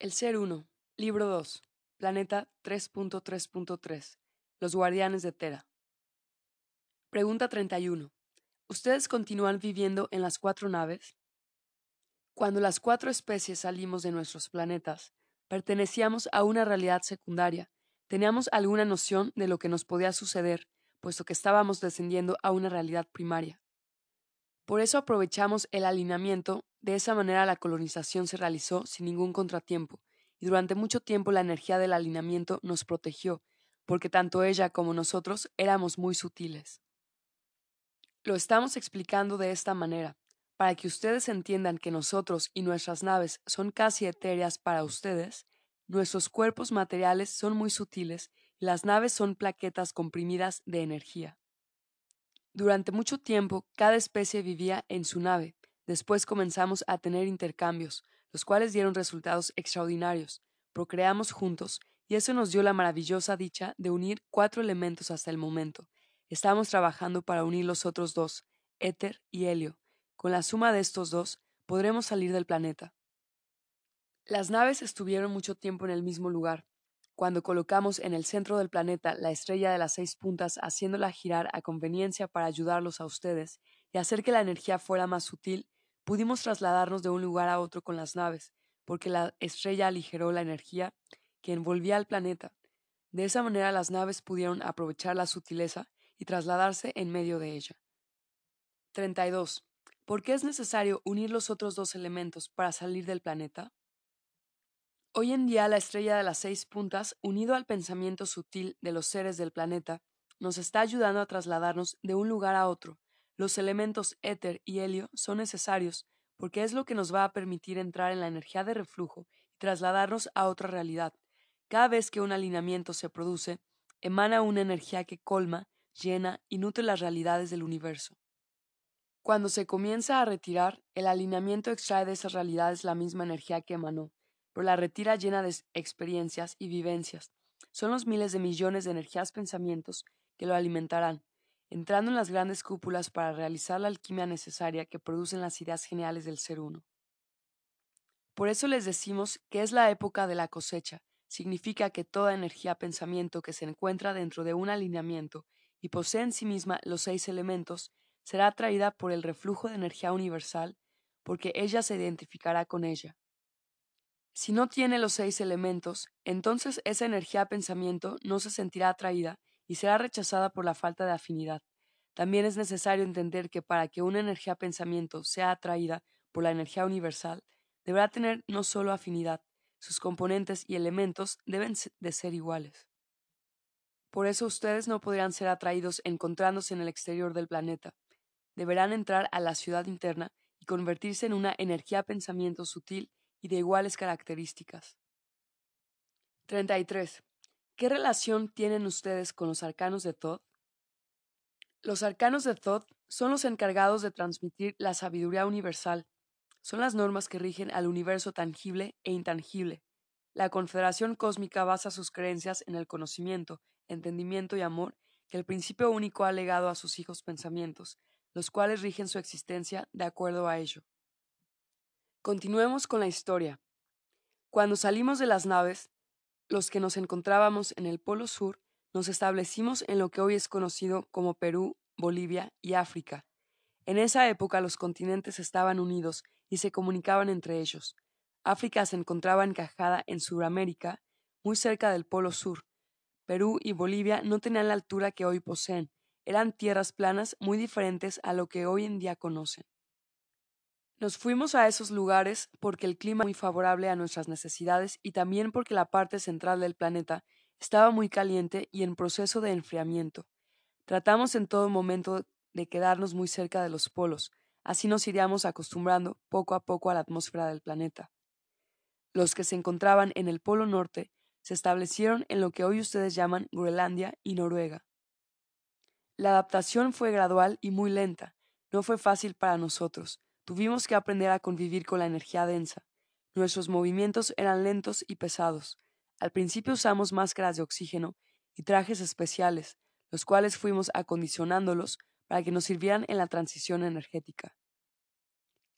El Ser 1, Libro 2, Planeta 3.3.3, Los Guardianes de Tera. Pregunta 31. ¿Ustedes continúan viviendo en las cuatro naves? Cuando las cuatro especies salimos de nuestros planetas, pertenecíamos a una realidad secundaria, teníamos alguna noción de lo que nos podía suceder, puesto que estábamos descendiendo a una realidad primaria. Por eso aprovechamos el alineamiento, de esa manera la colonización se realizó sin ningún contratiempo, y durante mucho tiempo la energía del alineamiento nos protegió, porque tanto ella como nosotros éramos muy sutiles. Lo estamos explicando de esta manera, para que ustedes entiendan que nosotros y nuestras naves son casi etéreas para ustedes, nuestros cuerpos materiales son muy sutiles y las naves son plaquetas comprimidas de energía. Durante mucho tiempo, cada especie vivía en su nave. Después comenzamos a tener intercambios, los cuales dieron resultados extraordinarios. Procreamos juntos, y eso nos dio la maravillosa dicha de unir cuatro elementos hasta el momento. Estamos trabajando para unir los otros dos, éter y helio. Con la suma de estos dos, podremos salir del planeta. Las naves estuvieron mucho tiempo en el mismo lugar, cuando colocamos en el centro del planeta la estrella de las seis puntas haciéndola girar a conveniencia para ayudarlos a ustedes y hacer que la energía fuera más sutil, pudimos trasladarnos de un lugar a otro con las naves, porque la estrella aligeró la energía que envolvía al planeta. De esa manera las naves pudieron aprovechar la sutileza y trasladarse en medio de ella. 32. ¿Por qué es necesario unir los otros dos elementos para salir del planeta? Hoy en día la estrella de las seis puntas, unido al pensamiento sutil de los seres del planeta, nos está ayudando a trasladarnos de un lugar a otro. Los elementos éter y helio son necesarios porque es lo que nos va a permitir entrar en la energía de reflujo y trasladarnos a otra realidad. Cada vez que un alineamiento se produce, emana una energía que colma, llena y nutre las realidades del universo. Cuando se comienza a retirar, el alineamiento extrae de esas realidades la misma energía que emanó pero la retira llena de experiencias y vivencias. Son los miles de millones de energías pensamientos que lo alimentarán, entrando en las grandes cúpulas para realizar la alquimia necesaria que producen las ideas geniales del ser uno. Por eso les decimos que es la época de la cosecha. Significa que toda energía pensamiento que se encuentra dentro de un alineamiento y posee en sí misma los seis elementos será atraída por el reflujo de energía universal, porque ella se identificará con ella. Si no tiene los seis elementos, entonces esa energía pensamiento no se sentirá atraída y será rechazada por la falta de afinidad. También es necesario entender que para que una energía pensamiento sea atraída por la energía universal, deberá tener no solo afinidad, sus componentes y elementos deben de ser iguales. Por eso ustedes no podrán ser atraídos encontrándose en el exterior del planeta. Deberán entrar a la ciudad interna y convertirse en una energía pensamiento sutil y de iguales características. 33. ¿Qué relación tienen ustedes con los arcanos de Thoth? Los arcanos de Thoth son los encargados de transmitir la sabiduría universal. Son las normas que rigen al universo tangible e intangible. La Confederación Cósmica basa sus creencias en el conocimiento, entendimiento y amor que el principio único ha legado a sus hijos pensamientos, los cuales rigen su existencia de acuerdo a ello. Continuemos con la historia. Cuando salimos de las naves, los que nos encontrábamos en el Polo Sur, nos establecimos en lo que hoy es conocido como Perú, Bolivia y África. En esa época los continentes estaban unidos y se comunicaban entre ellos. África se encontraba encajada en Sudamérica, muy cerca del Polo Sur. Perú y Bolivia no tenían la altura que hoy poseen, eran tierras planas muy diferentes a lo que hoy en día conocen. Nos fuimos a esos lugares porque el clima era muy favorable a nuestras necesidades y también porque la parte central del planeta estaba muy caliente y en proceso de enfriamiento. Tratamos en todo momento de quedarnos muy cerca de los polos, así nos iríamos acostumbrando poco a poco a la atmósfera del planeta. Los que se encontraban en el Polo Norte se establecieron en lo que hoy ustedes llaman Groenlandia y Noruega. La adaptación fue gradual y muy lenta, no fue fácil para nosotros, Tuvimos que aprender a convivir con la energía densa. Nuestros movimientos eran lentos y pesados. Al principio usamos máscaras de oxígeno y trajes especiales, los cuales fuimos acondicionándolos para que nos sirvieran en la transición energética.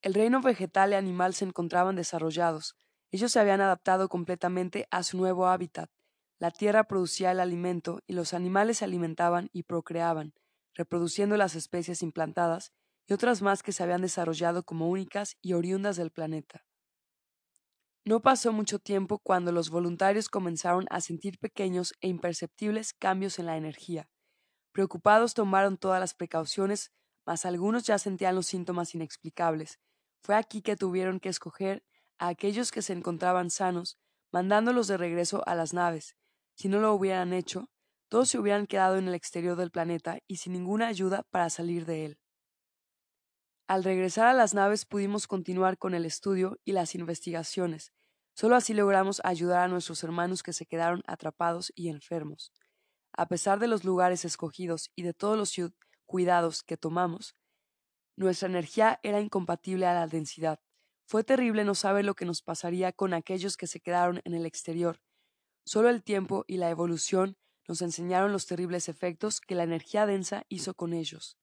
El reino vegetal y animal se encontraban desarrollados. Ellos se habían adaptado completamente a su nuevo hábitat. La tierra producía el alimento y los animales se alimentaban y procreaban, reproduciendo las especies implantadas y otras más que se habían desarrollado como únicas y oriundas del planeta. No pasó mucho tiempo cuando los voluntarios comenzaron a sentir pequeños e imperceptibles cambios en la energía. Preocupados tomaron todas las precauciones, mas algunos ya sentían los síntomas inexplicables. Fue aquí que tuvieron que escoger a aquellos que se encontraban sanos, mandándolos de regreso a las naves. Si no lo hubieran hecho, todos se hubieran quedado en el exterior del planeta y sin ninguna ayuda para salir de él. Al regresar a las naves pudimos continuar con el estudio y las investigaciones. Solo así logramos ayudar a nuestros hermanos que se quedaron atrapados y enfermos. A pesar de los lugares escogidos y de todos los cuidados que tomamos, nuestra energía era incompatible a la densidad. Fue terrible no saber lo que nos pasaría con aquellos que se quedaron en el exterior. Solo el tiempo y la evolución nos enseñaron los terribles efectos que la energía densa hizo con ellos.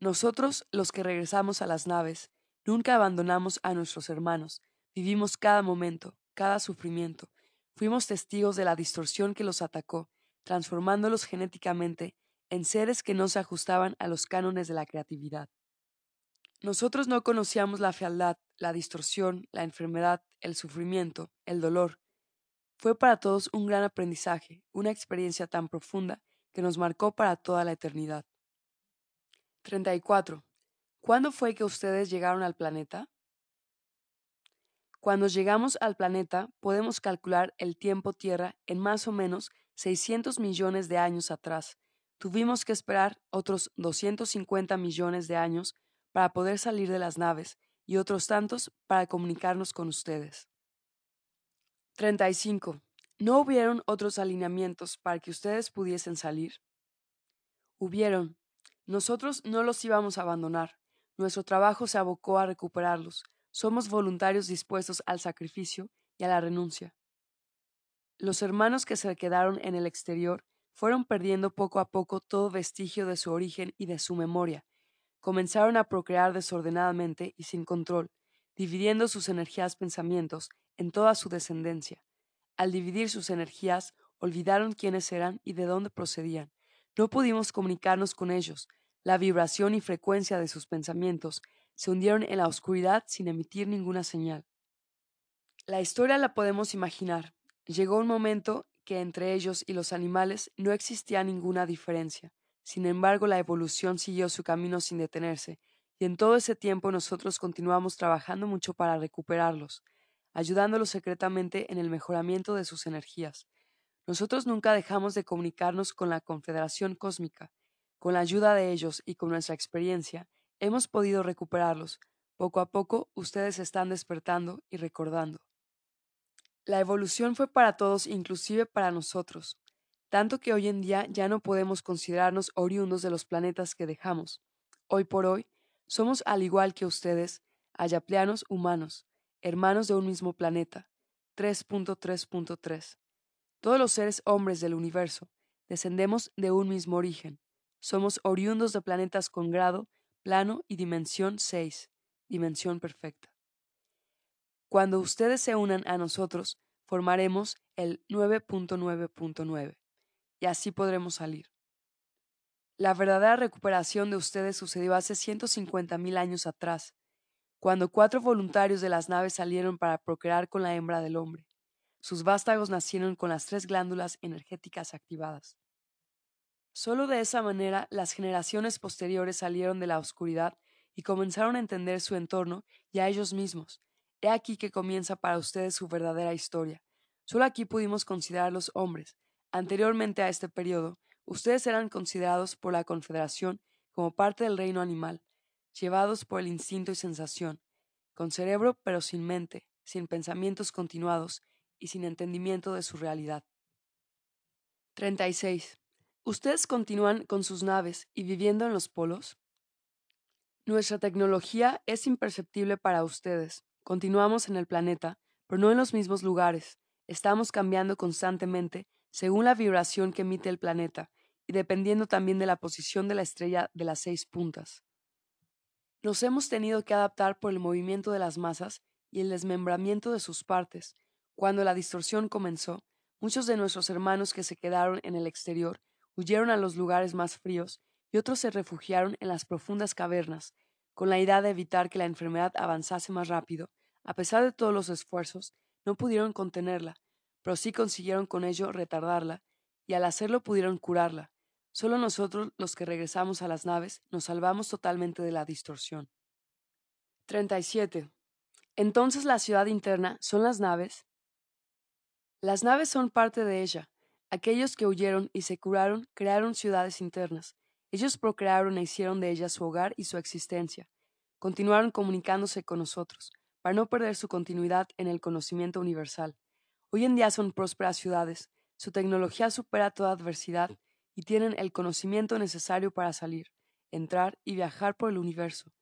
Nosotros, los que regresamos a las naves, nunca abandonamos a nuestros hermanos, vivimos cada momento, cada sufrimiento, fuimos testigos de la distorsión que los atacó, transformándolos genéticamente en seres que no se ajustaban a los cánones de la creatividad. Nosotros no conocíamos la fealdad, la distorsión, la enfermedad, el sufrimiento, el dolor, fue para todos un gran aprendizaje, una experiencia tan profunda que nos marcó para toda la eternidad. 34. ¿Cuándo fue que ustedes llegaron al planeta? Cuando llegamos al planeta, podemos calcular el tiempo Tierra en más o menos 600 millones de años atrás. Tuvimos que esperar otros 250 millones de años para poder salir de las naves y otros tantos para comunicarnos con ustedes. 35. ¿No hubieron otros alineamientos para que ustedes pudiesen salir? Hubieron. Nosotros no los íbamos a abandonar. Nuestro trabajo se abocó a recuperarlos. Somos voluntarios dispuestos al sacrificio y a la renuncia. Los hermanos que se quedaron en el exterior fueron perdiendo poco a poco todo vestigio de su origen y de su memoria. Comenzaron a procrear desordenadamente y sin control, dividiendo sus energías pensamientos en toda su descendencia. Al dividir sus energías, olvidaron quiénes eran y de dónde procedían. No pudimos comunicarnos con ellos. La vibración y frecuencia de sus pensamientos se hundieron en la oscuridad sin emitir ninguna señal. La historia la podemos imaginar. Llegó un momento que entre ellos y los animales no existía ninguna diferencia. Sin embargo, la evolución siguió su camino sin detenerse, y en todo ese tiempo nosotros continuamos trabajando mucho para recuperarlos ayudándolos secretamente en el mejoramiento de sus energías. Nosotros nunca dejamos de comunicarnos con la Confederación Cósmica. Con la ayuda de ellos y con nuestra experiencia, hemos podido recuperarlos. Poco a poco, ustedes están despertando y recordando. La evolución fue para todos, inclusive para nosotros, tanto que hoy en día ya no podemos considerarnos oriundos de los planetas que dejamos. Hoy por hoy, somos al igual que ustedes, ayapleanos humanos, hermanos de un mismo planeta. 3.3.3. Todos los seres hombres del universo descendemos de un mismo origen. Somos oriundos de planetas con grado, plano y dimensión 6, dimensión perfecta. Cuando ustedes se unan a nosotros, formaremos el 9.9.9 y así podremos salir. La verdadera recuperación de ustedes sucedió hace 150.000 años atrás, cuando cuatro voluntarios de las naves salieron para procrear con la hembra del hombre. Sus vástagos nacieron con las tres glándulas energéticas activadas. Solo de esa manera las generaciones posteriores salieron de la oscuridad y comenzaron a entender su entorno y a ellos mismos. He aquí que comienza para ustedes su verdadera historia. Solo aquí pudimos considerar los hombres. Anteriormente a este periodo, ustedes eran considerados por la Confederación como parte del reino animal, llevados por el instinto y sensación, con cerebro pero sin mente, sin pensamientos continuados y sin entendimiento de su realidad. 36. ¿Ustedes continúan con sus naves y viviendo en los polos? Nuestra tecnología es imperceptible para ustedes. Continuamos en el planeta, pero no en los mismos lugares. Estamos cambiando constantemente según la vibración que emite el planeta y dependiendo también de la posición de la estrella de las seis puntas. Nos hemos tenido que adaptar por el movimiento de las masas y el desmembramiento de sus partes. Cuando la distorsión comenzó, muchos de nuestros hermanos que se quedaron en el exterior huyeron a los lugares más fríos y otros se refugiaron en las profundas cavernas, con la idea de evitar que la enfermedad avanzase más rápido. A pesar de todos los esfuerzos, no pudieron contenerla, pero sí consiguieron con ello retardarla, y al hacerlo pudieron curarla. Solo nosotros, los que regresamos a las naves, nos salvamos totalmente de la distorsión. 37. Entonces la ciudad interna son las naves. Las naves son parte de ella. Aquellos que huyeron y se curaron crearon ciudades internas. Ellos procrearon e hicieron de ellas su hogar y su existencia. Continuaron comunicándose con nosotros, para no perder su continuidad en el conocimiento universal. Hoy en día son prósperas ciudades, su tecnología supera toda adversidad y tienen el conocimiento necesario para salir, entrar y viajar por el universo.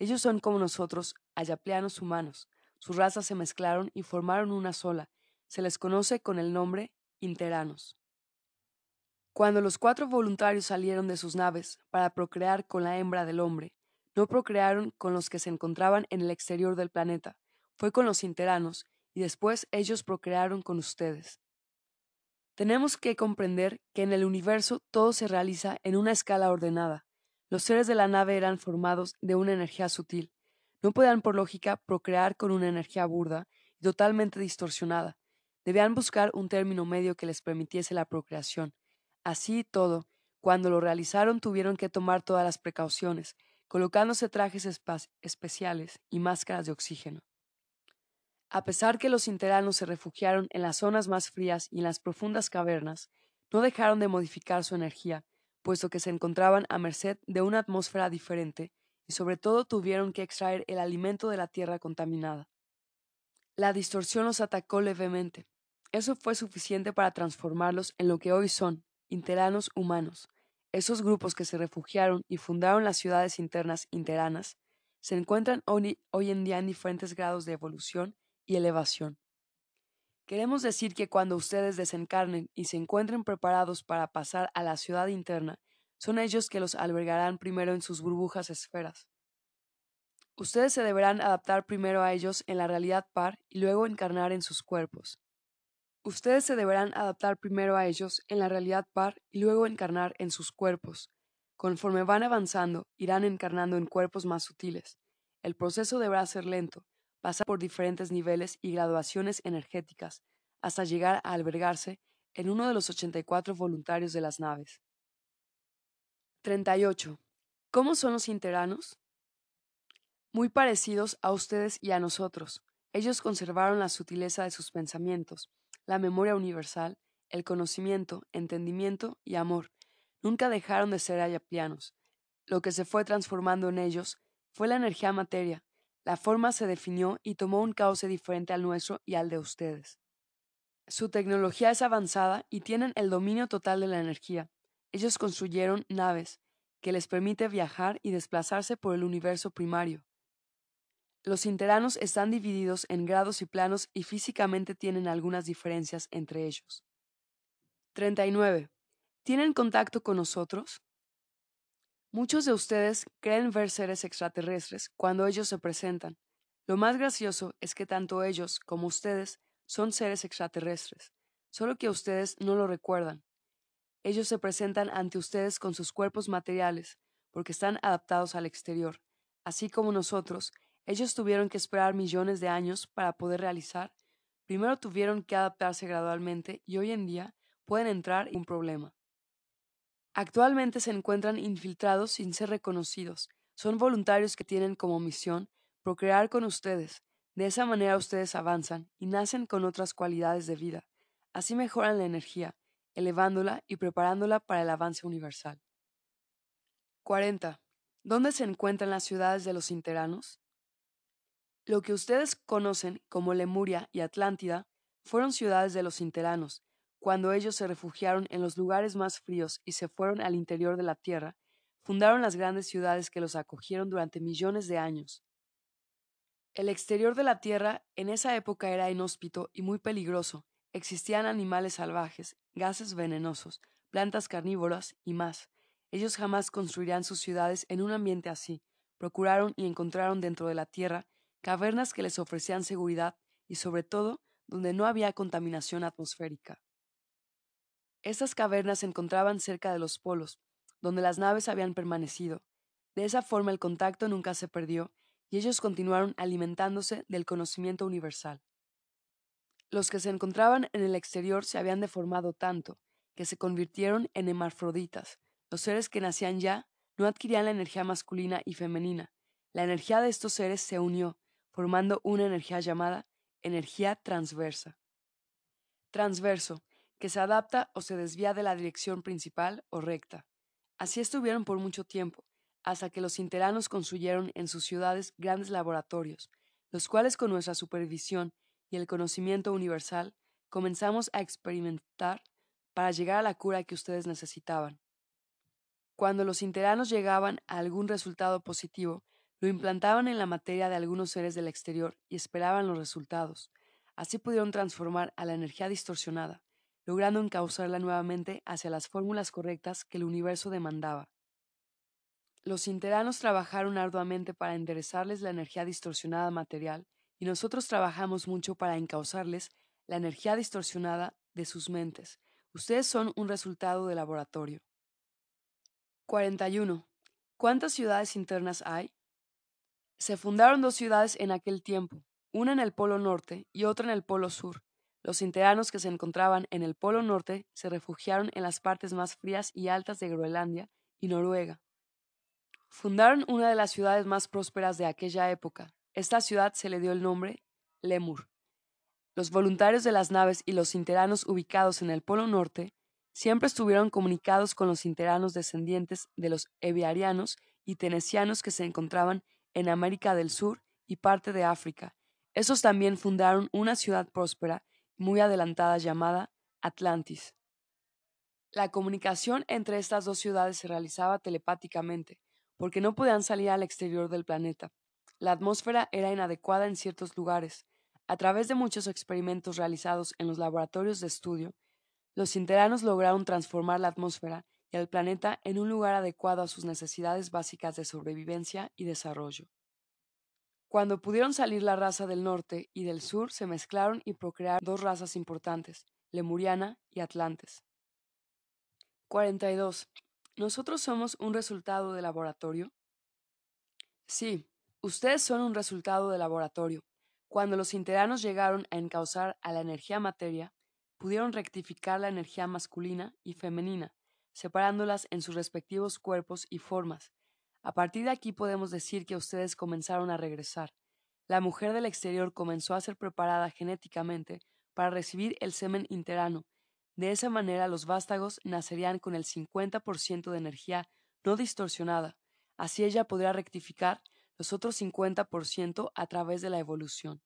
Ellos son como nosotros, ayapleanos humanos. Sus razas se mezclaron y formaron una sola. Se les conoce con el nombre interanos. Cuando los cuatro voluntarios salieron de sus naves para procrear con la hembra del hombre, no procrearon con los que se encontraban en el exterior del planeta, fue con los interanos, y después ellos procrearon con ustedes. Tenemos que comprender que en el universo todo se realiza en una escala ordenada. Los seres de la nave eran formados de una energía sutil. No podían por lógica procrear con una energía burda y totalmente distorsionada. Debían buscar un término medio que les permitiese la procreación. Así todo, cuando lo realizaron tuvieron que tomar todas las precauciones, colocándose trajes especiales y máscaras de oxígeno. A pesar que los interanos se refugiaron en las zonas más frías y en las profundas cavernas, no dejaron de modificar su energía, puesto que se encontraban a merced de una atmósfera diferente y sobre todo tuvieron que extraer el alimento de la tierra contaminada. La distorsión los atacó levemente. Eso fue suficiente para transformarlos en lo que hoy son, interanos humanos. Esos grupos que se refugiaron y fundaron las ciudades internas interanas se encuentran hoy, en día en diferentes grados de evolución y elevación. Queremos decir que cuando ustedes desencarnen y se encuentren preparados para pasar a la ciudad interna, son ellos que los albergarán primero en sus burbujas esferas. Ustedes se deberán adaptar primero a ellos en la realidad par y luego encarnar en sus cuerpos. Ustedes se deberán adaptar primero a ellos en la realidad par y luego encarnar en sus cuerpos. Conforme van avanzando, irán encarnando en cuerpos más sutiles. El proceso deberá ser lento, pasa por diferentes niveles y graduaciones energéticas hasta llegar a albergarse en uno de los 84 voluntarios de las naves. 38. ¿Cómo son los interanos? Muy parecidos a ustedes y a nosotros. Ellos conservaron la sutileza de sus pensamientos, la memoria universal, el conocimiento, entendimiento y amor. Nunca dejaron de ser ayapianos. Lo que se fue transformando en ellos fue la energía materia, la forma se definió y tomó un cauce diferente al nuestro y al de ustedes. Su tecnología es avanzada y tienen el dominio total de la energía. Ellos construyeron naves que les permite viajar y desplazarse por el universo primario. Los interanos están divididos en grados y planos y físicamente tienen algunas diferencias entre ellos. 39. ¿Tienen contacto con nosotros? Muchos de ustedes creen ver seres extraterrestres cuando ellos se presentan. Lo más gracioso es que tanto ellos como ustedes son seres extraterrestres, solo que ustedes no lo recuerdan. Ellos se presentan ante ustedes con sus cuerpos materiales, porque están adaptados al exterior. Así como nosotros, ellos tuvieron que esperar millones de años para poder realizar. Primero tuvieron que adaptarse gradualmente y hoy en día pueden entrar sin problema. Actualmente se encuentran infiltrados sin ser reconocidos. Son voluntarios que tienen como misión procrear con ustedes. De esa manera ustedes avanzan y nacen con otras cualidades de vida. Así mejoran la energía, elevándola y preparándola para el avance universal. 40. ¿Dónde se encuentran las ciudades de los interanos? Lo que ustedes conocen como Lemuria y Atlántida fueron ciudades de los interanos, cuando ellos se refugiaron en los lugares más fríos y se fueron al interior de la tierra, fundaron las grandes ciudades que los acogieron durante millones de años. El exterior de la tierra en esa época era inhóspito y muy peligroso. Existían animales salvajes, gases venenosos, plantas carnívoras y más. Ellos jamás construirán sus ciudades en un ambiente así. Procuraron y encontraron dentro de la tierra cavernas que les ofrecían seguridad y sobre todo donde no había contaminación atmosférica. Estas cavernas se encontraban cerca de los polos, donde las naves habían permanecido. De esa forma el contacto nunca se perdió y ellos continuaron alimentándose del conocimiento universal. Los que se encontraban en el exterior se habían deformado tanto que se convirtieron en hermafroditas. Los seres que nacían ya no adquirían la energía masculina y femenina. La energía de estos seres se unió, formando una energía llamada energía transversa. Transverso que se adapta o se desvía de la dirección principal o recta. Así estuvieron por mucho tiempo, hasta que los interanos construyeron en sus ciudades grandes laboratorios, los cuales con nuestra supervisión y el conocimiento universal comenzamos a experimentar para llegar a la cura que ustedes necesitaban. Cuando los interanos llegaban a algún resultado positivo, lo implantaban en la materia de algunos seres del exterior y esperaban los resultados. Así pudieron transformar a la energía distorsionada, logrando encauzarla nuevamente hacia las fórmulas correctas que el universo demandaba. Los interanos trabajaron arduamente para enderezarles la energía distorsionada material y nosotros trabajamos mucho para encauzarles la energía distorsionada de sus mentes. Ustedes son un resultado de laboratorio. 41. ¿Cuántas ciudades internas hay? Se fundaron dos ciudades en aquel tiempo, una en el Polo Norte y otra en el Polo Sur, los interanos que se encontraban en el Polo Norte se refugiaron en las partes más frías y altas de Groenlandia y Noruega. Fundaron una de las ciudades más prósperas de aquella época. Esta ciudad se le dio el nombre Lemur. Los voluntarios de las naves y los interanos ubicados en el Polo Norte siempre estuvieron comunicados con los interanos descendientes de los eviarianos y tenesianos que se encontraban en América del Sur y parte de África. Esos también fundaron una ciudad próspera muy adelantada llamada Atlantis. La comunicación entre estas dos ciudades se realizaba telepáticamente, porque no podían salir al exterior del planeta. La atmósfera era inadecuada en ciertos lugares. A través de muchos experimentos realizados en los laboratorios de estudio, los interanos lograron transformar la atmósfera y el planeta en un lugar adecuado a sus necesidades básicas de sobrevivencia y desarrollo. Cuando pudieron salir la raza del norte y del sur, se mezclaron y procrearon dos razas importantes, lemuriana y atlantes. 42. ¿Nosotros somos un resultado de laboratorio? Sí, ustedes son un resultado de laboratorio. Cuando los interanos llegaron a encauzar a la energía materia, pudieron rectificar la energía masculina y femenina, separándolas en sus respectivos cuerpos y formas, a partir de aquí podemos decir que ustedes comenzaron a regresar. La mujer del exterior comenzó a ser preparada genéticamente para recibir el semen interano. De esa manera los vástagos nacerían con el 50% de energía no distorsionada. Así ella podría rectificar los otros 50% a través de la evolución.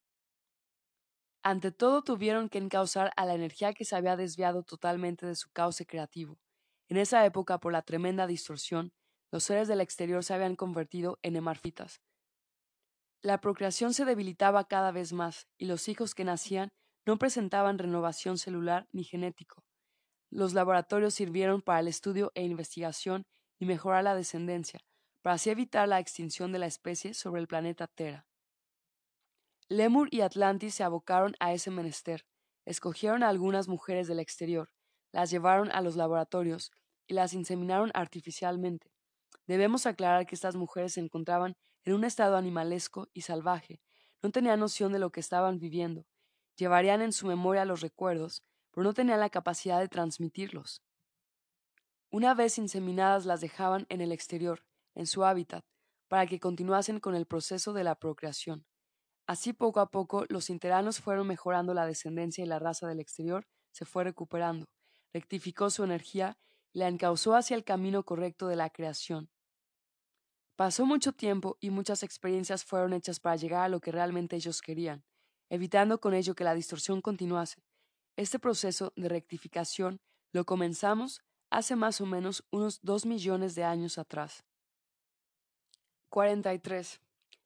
Ante todo tuvieron que encauzar a la energía que se había desviado totalmente de su cauce creativo. En esa época, por la tremenda distorsión, los seres del exterior se habían convertido en hemarfitas. La procreación se debilitaba cada vez más y los hijos que nacían no presentaban renovación celular ni genético. Los laboratorios sirvieron para el estudio e investigación y mejorar la descendencia, para así evitar la extinción de la especie sobre el planeta Tera. Lemur y Atlantis se abocaron a ese menester, escogieron a algunas mujeres del exterior, las llevaron a los laboratorios y las inseminaron artificialmente. Debemos aclarar que estas mujeres se encontraban en un estado animalesco y salvaje, no tenían noción de lo que estaban viviendo, llevarían en su memoria los recuerdos, pero no tenían la capacidad de transmitirlos. Una vez inseminadas las dejaban en el exterior, en su hábitat, para que continuasen con el proceso de la procreación. Así poco a poco los interanos fueron mejorando la descendencia y la raza del exterior se fue recuperando, rectificó su energía y la encauzó hacia el camino correcto de la creación. Pasó mucho tiempo y muchas experiencias fueron hechas para llegar a lo que realmente ellos querían, evitando con ello que la distorsión continuase. Este proceso de rectificación lo comenzamos hace más o menos unos dos millones de años atrás. 43.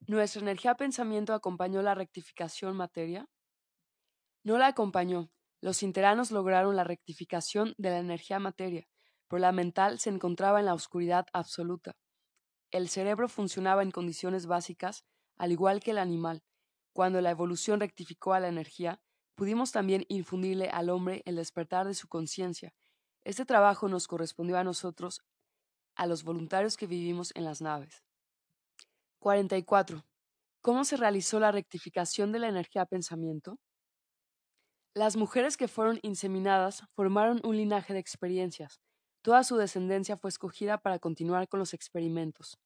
¿Nuestra energía pensamiento acompañó la rectificación materia? No la acompañó. Los interanos lograron la rectificación de la energía materia, pero la mental se encontraba en la oscuridad absoluta. El cerebro funcionaba en condiciones básicas, al igual que el animal. cuando la evolución rectificó a la energía, pudimos también infundirle al hombre el despertar de su conciencia. Este trabajo nos correspondió a nosotros, a los voluntarios que vivimos en las naves. 44. ¿Cómo se realizó la rectificación de la energía pensamiento? Las mujeres que fueron inseminadas formaron un linaje de experiencias. Toda su descendencia fue escogida para continuar con los experimentos.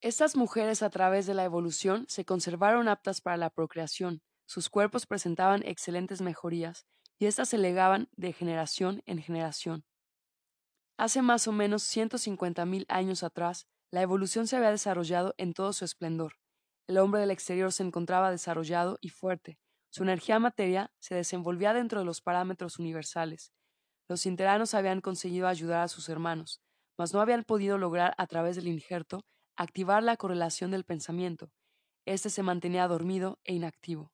Estas mujeres a través de la evolución se conservaron aptas para la procreación, sus cuerpos presentaban excelentes mejorías y éstas se legaban de generación en generación. Hace más o menos 150.000 años atrás, la evolución se había desarrollado en todo su esplendor. El hombre del exterior se encontraba desarrollado y fuerte, su energía materia se desenvolvía dentro de los parámetros universales. Los interanos habían conseguido ayudar a sus hermanos, mas no habían podido lograr a través del injerto activar la correlación del pensamiento. Este se mantenía dormido e inactivo.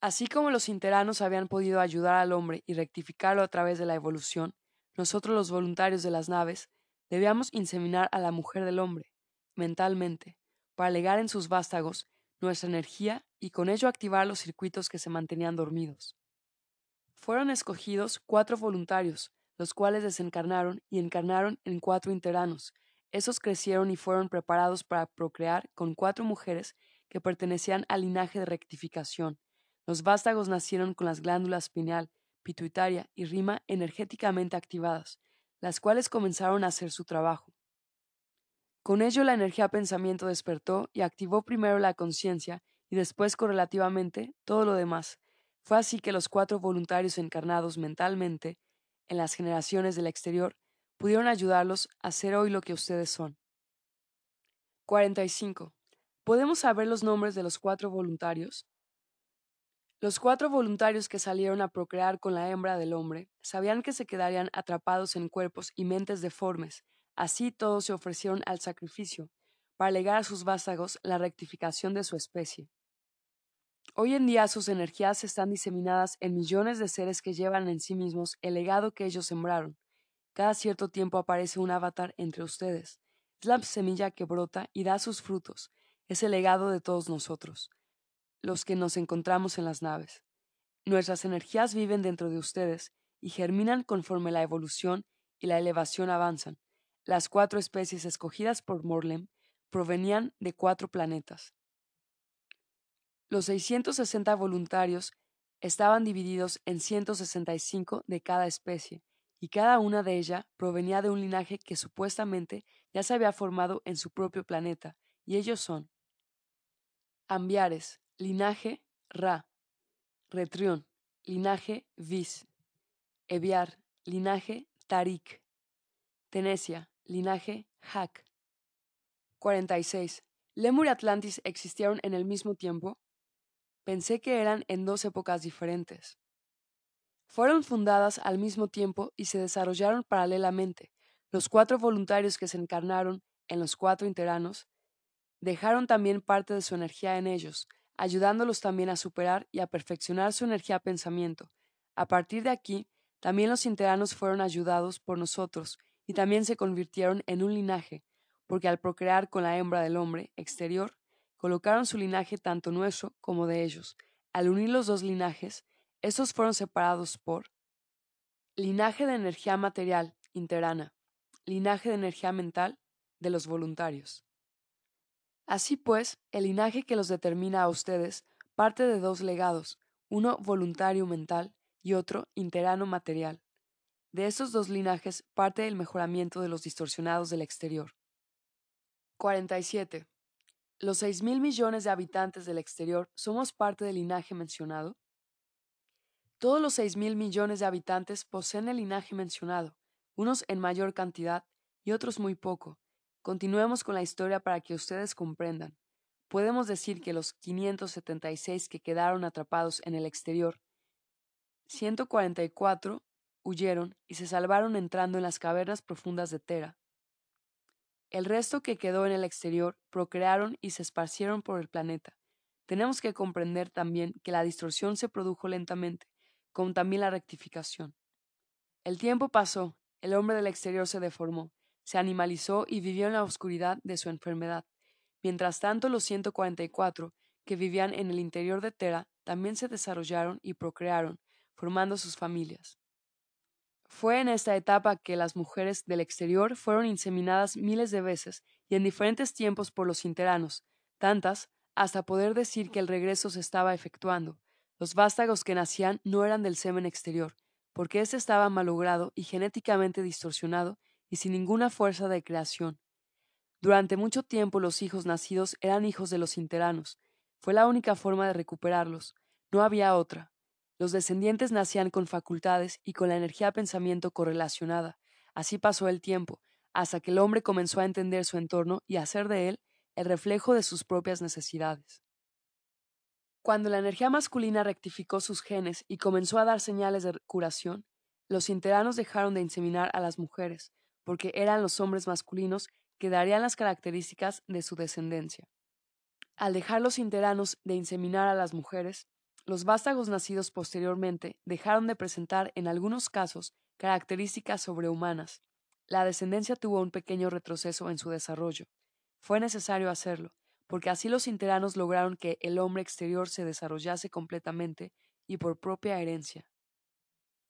Así como los interanos habían podido ayudar al hombre y rectificarlo a través de la evolución, nosotros los voluntarios de las naves debíamos inseminar a la mujer del hombre, mentalmente, para legar en sus vástagos nuestra energía y con ello activar los circuitos que se mantenían dormidos. Fueron escogidos cuatro voluntarios, los cuales desencarnaron y encarnaron en cuatro interanos. Esos crecieron y fueron preparados para procrear con cuatro mujeres que pertenecían al linaje de rectificación. Los vástagos nacieron con las glándulas pineal, pituitaria y rima energéticamente activadas, las cuales comenzaron a hacer su trabajo. Con ello la energía pensamiento despertó y activó primero la conciencia y después correlativamente todo lo demás. Fue así que los cuatro voluntarios encarnados mentalmente en las generaciones del exterior pudieron ayudarlos a ser hoy lo que ustedes son. 45. ¿Podemos saber los nombres de los cuatro voluntarios? Los cuatro voluntarios que salieron a procrear con la hembra del hombre sabían que se quedarían atrapados en cuerpos y mentes deformes Así todos se ofrecieron al sacrificio, para legar a sus vástagos la rectificación de su especie. Hoy en día sus energías están diseminadas en millones de seres que llevan en sí mismos el legado que ellos sembraron. Cada cierto tiempo aparece un avatar entre ustedes. Es la semilla que brota y da sus frutos. Es el legado de todos nosotros, los que nos encontramos en las naves. Nuestras energías viven dentro de ustedes y germinan conforme la evolución y la elevación avanzan. Las cuatro especies escogidas por Morlem provenían de cuatro planetas. Los 660 voluntarios estaban divididos en 165 de cada especie, y cada una de ellas provenía de un linaje que supuestamente ya se había formado en su propio planeta, y ellos son Ambiares, linaje Ra, Retrión, linaje Vis, Eviar, linaje Tarik, Tenesia, Linaje Hack. 46. ¿Lemur y Atlantis existieron en el mismo tiempo? Pensé que eran en dos épocas diferentes. Fueron fundadas al mismo tiempo y se desarrollaron paralelamente. Los cuatro voluntarios que se encarnaron en los cuatro interanos dejaron también parte de su energía en ellos, ayudándolos también a superar y a perfeccionar su energía pensamiento. A partir de aquí, también los interanos fueron ayudados por nosotros y también se convirtieron en un linaje, porque al procrear con la hembra del hombre exterior, colocaron su linaje tanto nuestro como de ellos. Al unir los dos linajes, estos fueron separados por linaje de energía material, interana, linaje de energía mental, de los voluntarios. Así pues, el linaje que los determina a ustedes parte de dos legados, uno voluntario mental y otro interano material. De estos dos linajes parte el mejoramiento de los distorsionados del exterior. 47. ¿Los seis mil millones de habitantes del exterior somos parte del linaje mencionado? Todos los seis mil millones de habitantes poseen el linaje mencionado, unos en mayor cantidad y otros muy poco. Continuemos con la historia para que ustedes comprendan. Podemos decir que los 576 que quedaron atrapados en el exterior, 144 huyeron y se salvaron entrando en las cavernas profundas de Tera. El resto que quedó en el exterior procrearon y se esparcieron por el planeta. Tenemos que comprender también que la distorsión se produjo lentamente, como también la rectificación. El tiempo pasó, el hombre del exterior se deformó, se animalizó y vivió en la oscuridad de su enfermedad. Mientras tanto, los 144 que vivían en el interior de Tera también se desarrollaron y procrearon, formando sus familias. Fue en esta etapa que las mujeres del exterior fueron inseminadas miles de veces y en diferentes tiempos por los interanos, tantas hasta poder decir que el regreso se estaba efectuando. Los vástagos que nacían no eran del semen exterior, porque éste estaba malogrado y genéticamente distorsionado y sin ninguna fuerza de creación. Durante mucho tiempo los hijos nacidos eran hijos de los interanos. Fue la única forma de recuperarlos. No había otra. Los descendientes nacían con facultades y con la energía pensamiento correlacionada. Así pasó el tiempo, hasta que el hombre comenzó a entender su entorno y a hacer de él el reflejo de sus propias necesidades. Cuando la energía masculina rectificó sus genes y comenzó a dar señales de curación, los interanos dejaron de inseminar a las mujeres, porque eran los hombres masculinos que darían las características de su descendencia. Al dejar los interanos de inseminar a las mujeres, los vástagos nacidos posteriormente dejaron de presentar en algunos casos características sobrehumanas. La descendencia tuvo un pequeño retroceso en su desarrollo. Fue necesario hacerlo, porque así los interanos lograron que el hombre exterior se desarrollase completamente y por propia herencia.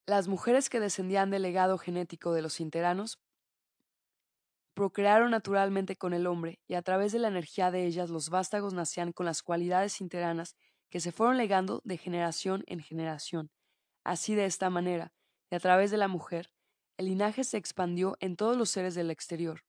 Las mujeres que descendían del legado genético de los interanos procrearon naturalmente con el hombre, y a través de la energía de ellas los vástagos nacían con las cualidades interanas que se fueron legando de generación en generación. Así de esta manera, y a través de la mujer, el linaje se expandió en todos los seres del exterior.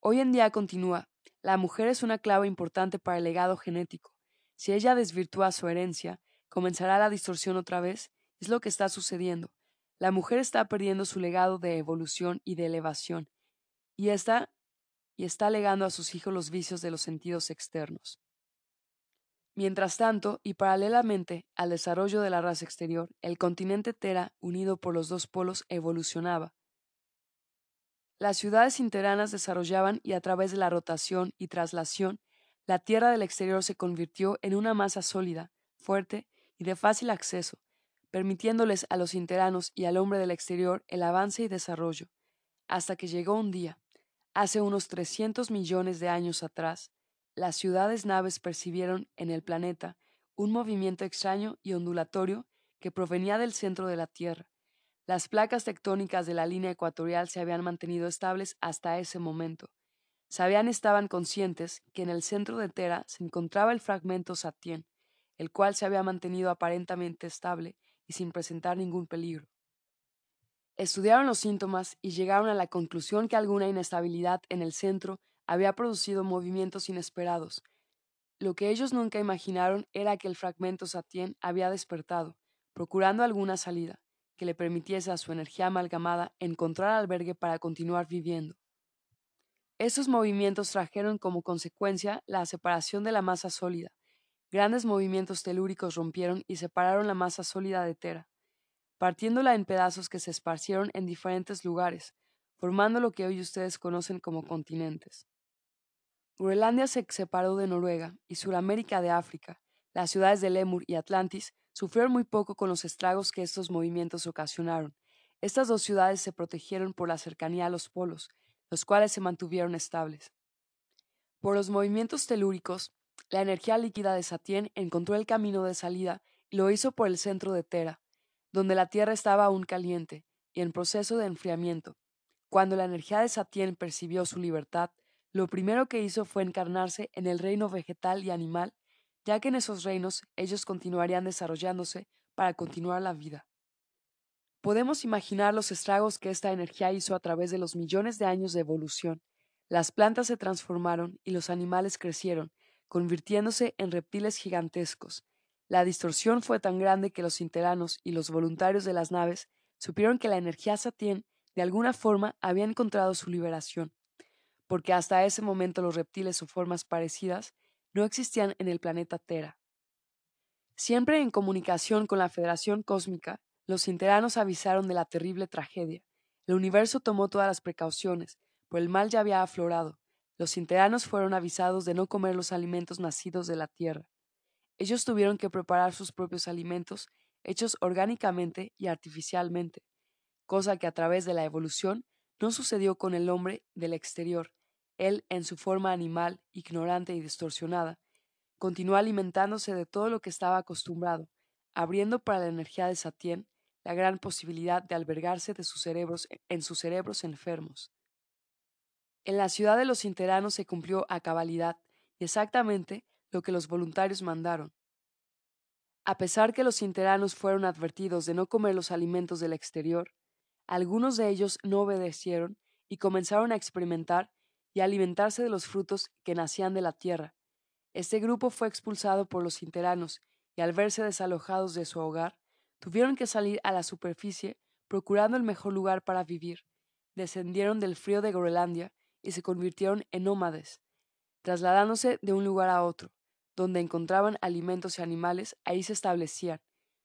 Hoy en día continúa, la mujer es una clave importante para el legado genético. Si ella desvirtúa su herencia, comenzará la distorsión otra vez, es lo que está sucediendo. La mujer está perdiendo su legado de evolución y de elevación, y está, y está legando a sus hijos los vicios de los sentidos externos. Mientras tanto, y paralelamente al desarrollo de la raza exterior, el continente Tera, unido por los dos polos, evolucionaba. Las ciudades interanas desarrollaban y a través de la rotación y traslación, la tierra del exterior se convirtió en una masa sólida, fuerte y de fácil acceso, permitiéndoles a los interanos y al hombre del exterior el avance y desarrollo, hasta que llegó un día, hace unos 300 millones de años atrás, las ciudades naves percibieron en el planeta un movimiento extraño y ondulatorio que provenía del centro de la Tierra. Las placas tectónicas de la línea ecuatorial se habían mantenido estables hasta ese momento. Sabían estaban conscientes que en el centro de Tera se encontraba el fragmento Satien, el cual se había mantenido aparentemente estable y sin presentar ningún peligro. Estudiaron los síntomas y llegaron a la conclusión que alguna inestabilidad en el centro había producido movimientos inesperados. Lo que ellos nunca imaginaron era que el fragmento Satien había despertado, procurando alguna salida, que le permitiese a su energía amalgamada encontrar albergue para continuar viviendo. Esos movimientos trajeron como consecuencia la separación de la masa sólida. Grandes movimientos telúricos rompieron y separaron la masa sólida de Tera, partiéndola en pedazos que se esparcieron en diferentes lugares, formando lo que hoy ustedes conocen como continentes. Groenlandia se separó de Noruega y Suramérica de África. Las ciudades de Lemur y Atlantis sufrieron muy poco con los estragos que estos movimientos ocasionaron. Estas dos ciudades se protegieron por la cercanía a los polos, los cuales se mantuvieron estables. Por los movimientos telúricos, la energía líquida de Satien encontró el camino de salida y lo hizo por el centro de Tera, donde la Tierra estaba aún caliente y en proceso de enfriamiento. Cuando la energía de Satien percibió su libertad, lo primero que hizo fue encarnarse en el reino vegetal y animal, ya que en esos reinos ellos continuarían desarrollándose para continuar la vida. Podemos imaginar los estragos que esta energía hizo a través de los millones de años de evolución. Las plantas se transformaron y los animales crecieron, convirtiéndose en reptiles gigantescos. La distorsión fue tan grande que los interanos y los voluntarios de las naves supieron que la energía Satien de alguna forma había encontrado su liberación porque hasta ese momento los reptiles o formas parecidas no existían en el planeta Tera. Siempre en comunicación con la Federación Cósmica, los interanos avisaron de la terrible tragedia. El universo tomó todas las precauciones, pues el mal ya había aflorado. Los interanos fueron avisados de no comer los alimentos nacidos de la tierra. Ellos tuvieron que preparar sus propios alimentos, hechos orgánicamente y artificialmente, cosa que a través de la evolución no sucedió con el hombre del exterior, él en su forma animal, ignorante y distorsionada, continuó alimentándose de todo lo que estaba acostumbrado, abriendo para la energía de Satien la gran posibilidad de albergarse de sus cerebros en sus cerebros enfermos. En la ciudad de los interanos se cumplió a cabalidad y exactamente lo que los voluntarios mandaron. A pesar que los interanos fueron advertidos de no comer los alimentos del exterior, algunos de ellos no obedecieron y comenzaron a experimentar y alimentarse de los frutos que nacían de la tierra. Este grupo fue expulsado por los interanos y al verse desalojados de su hogar, tuvieron que salir a la superficie procurando el mejor lugar para vivir. Descendieron del frío de Groenlandia y se convirtieron en nómades, trasladándose de un lugar a otro, donde encontraban alimentos y animales, ahí se establecían.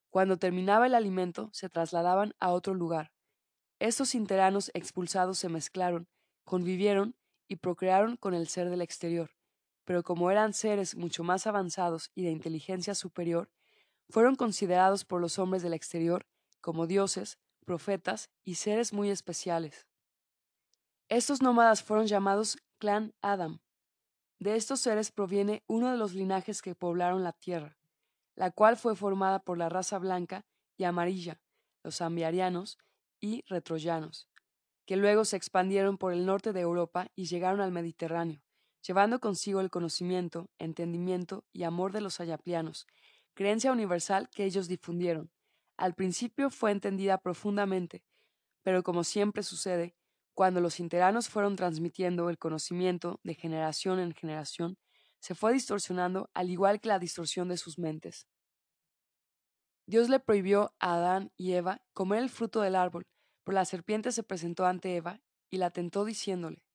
Cuando terminaba el alimento, se trasladaban a otro lugar. Estos interanos expulsados se mezclaron, convivieron y procrearon con el ser del exterior, pero como eran seres mucho más avanzados y de inteligencia superior, fueron considerados por los hombres del exterior como dioses, profetas y seres muy especiales. Estos nómadas fueron llamados clan Adam. De estos seres proviene uno de los linajes que poblaron la tierra, la cual fue formada por la raza blanca y amarilla, los ambiarianos y retroyanos, que luego se expandieron por el norte de Europa y llegaron al Mediterráneo, llevando consigo el conocimiento, entendimiento y amor de los ayaplianos, creencia universal que ellos difundieron. Al principio fue entendida profundamente, pero como siempre sucede, cuando los interanos fueron transmitiendo el conocimiento de generación en generación, se fue distorsionando al igual que la distorsión de sus mentes. Dios le prohibió a Adán y Eva comer el fruto del árbol, pero la serpiente se presentó ante Eva y la tentó diciéndole,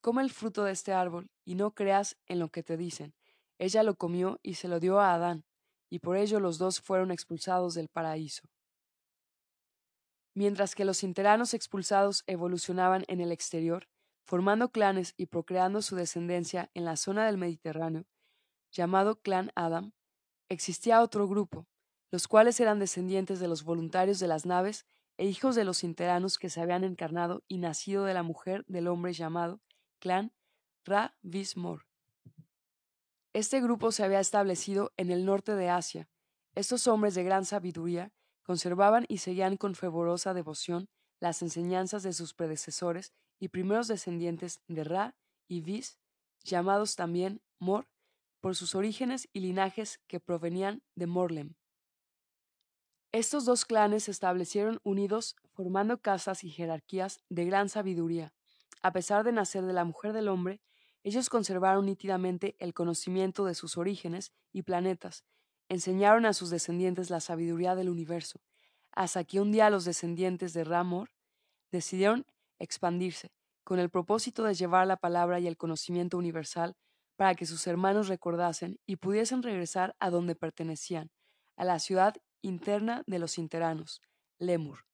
Come el fruto de este árbol y no creas en lo que te dicen. Ella lo comió y se lo dio a Adán, y por ello los dos fueron expulsados del paraíso. Mientras que los interanos expulsados evolucionaban en el exterior, formando clanes y procreando su descendencia en la zona del Mediterráneo, llamado Clan Adam, existía otro grupo, los cuales eran descendientes de los voluntarios de las naves e hijos de los interanos que se habían encarnado y nacido de la mujer del hombre llamado clan Ra Vismor. Este grupo se había establecido en el norte de Asia. Estos hombres de gran sabiduría conservaban y seguían con fervorosa devoción las enseñanzas de sus predecesores y primeros descendientes de Ra y Vis, llamados también Mor, por sus orígenes y linajes que provenían de Morlem. Estos dos clanes se establecieron unidos formando casas y jerarquías de gran sabiduría. A pesar de nacer de la mujer del hombre, ellos conservaron nítidamente el conocimiento de sus orígenes y planetas, enseñaron a sus descendientes la sabiduría del universo, hasta que un día los descendientes de Ramor decidieron expandirse, con el propósito de llevar la palabra y el conocimiento universal para que sus hermanos recordasen y pudiesen regresar a donde pertenecían, a la ciudad interna de los interanos, Lemur.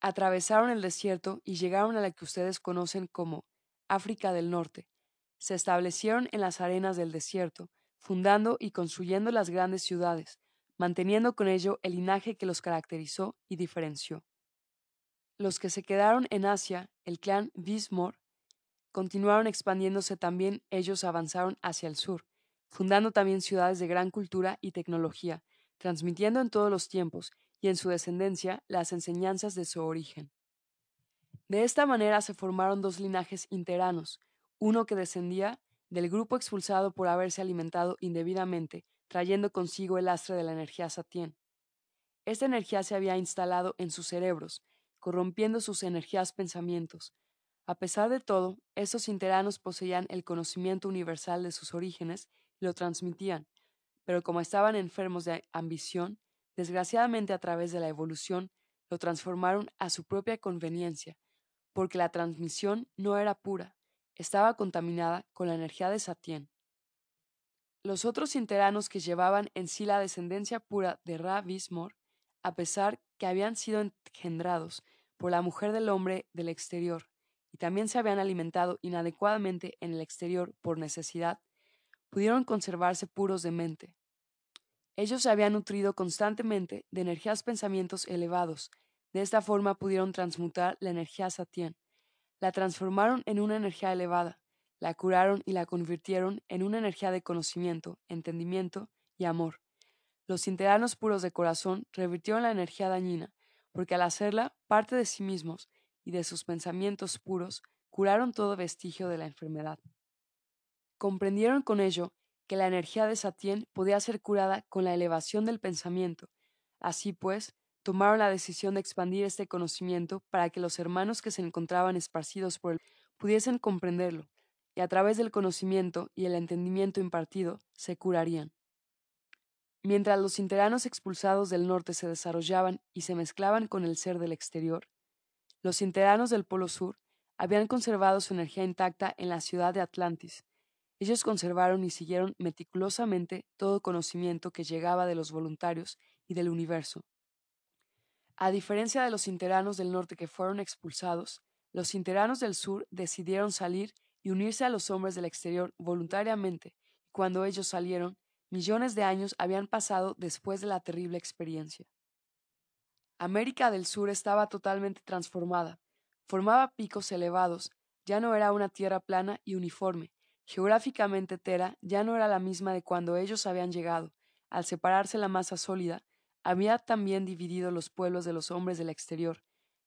Atravesaron el desierto y llegaron a la que ustedes conocen como África del Norte. Se establecieron en las arenas del desierto, fundando y construyendo las grandes ciudades, manteniendo con ello el linaje que los caracterizó y diferenció. Los que se quedaron en Asia, el clan Vismor, continuaron expandiéndose también, ellos avanzaron hacia el sur, fundando también ciudades de gran cultura y tecnología, transmitiendo en todos los tiempos y en su descendencia las enseñanzas de su origen. De esta manera se formaron dos linajes interanos, uno que descendía del grupo expulsado por haberse alimentado indebidamente, trayendo consigo el astre de la energía satien. Esta energía se había instalado en sus cerebros, corrompiendo sus energías pensamientos. A pesar de todo, estos interanos poseían el conocimiento universal de sus orígenes y lo transmitían, pero como estaban enfermos de ambición, desgraciadamente a través de la evolución, lo transformaron a su propia conveniencia, porque la transmisión no era pura, estaba contaminada con la energía de Satien. Los otros interanos que llevaban en sí la descendencia pura de Ra Vismor, a pesar que habían sido engendrados por la mujer del hombre del exterior, y también se habían alimentado inadecuadamente en el exterior por necesidad, pudieron conservarse puros de mente. Ellos se habían nutrido constantemente de energías pensamientos elevados. De esta forma pudieron transmutar la energía satien. La transformaron en una energía elevada, la curaron y la convirtieron en una energía de conocimiento, entendimiento y amor. Los interanos puros de corazón revirtieron la energía dañina, porque al hacerla parte de sí mismos y de sus pensamientos puros, curaron todo vestigio de la enfermedad. Comprendieron con ello que la energía de Satien podía ser curada con la elevación del pensamiento. Así pues, tomaron la decisión de expandir este conocimiento para que los hermanos que se encontraban esparcidos por él pudiesen comprenderlo, y a través del conocimiento y el entendimiento impartido se curarían. Mientras los interanos expulsados del norte se desarrollaban y se mezclaban con el ser del exterior, los interanos del Polo Sur habían conservado su energía intacta en la ciudad de Atlantis. Ellos conservaron y siguieron meticulosamente todo conocimiento que llegaba de los voluntarios y del universo. A diferencia de los interanos del norte que fueron expulsados, los interanos del sur decidieron salir y unirse a los hombres del exterior voluntariamente, y cuando ellos salieron, millones de años habían pasado después de la terrible experiencia. América del Sur estaba totalmente transformada, formaba picos elevados, ya no era una tierra plana y uniforme, geográficamente Tera ya no era la misma de cuando ellos habían llegado, al separarse la masa sólida, había también dividido los pueblos de los hombres del exterior,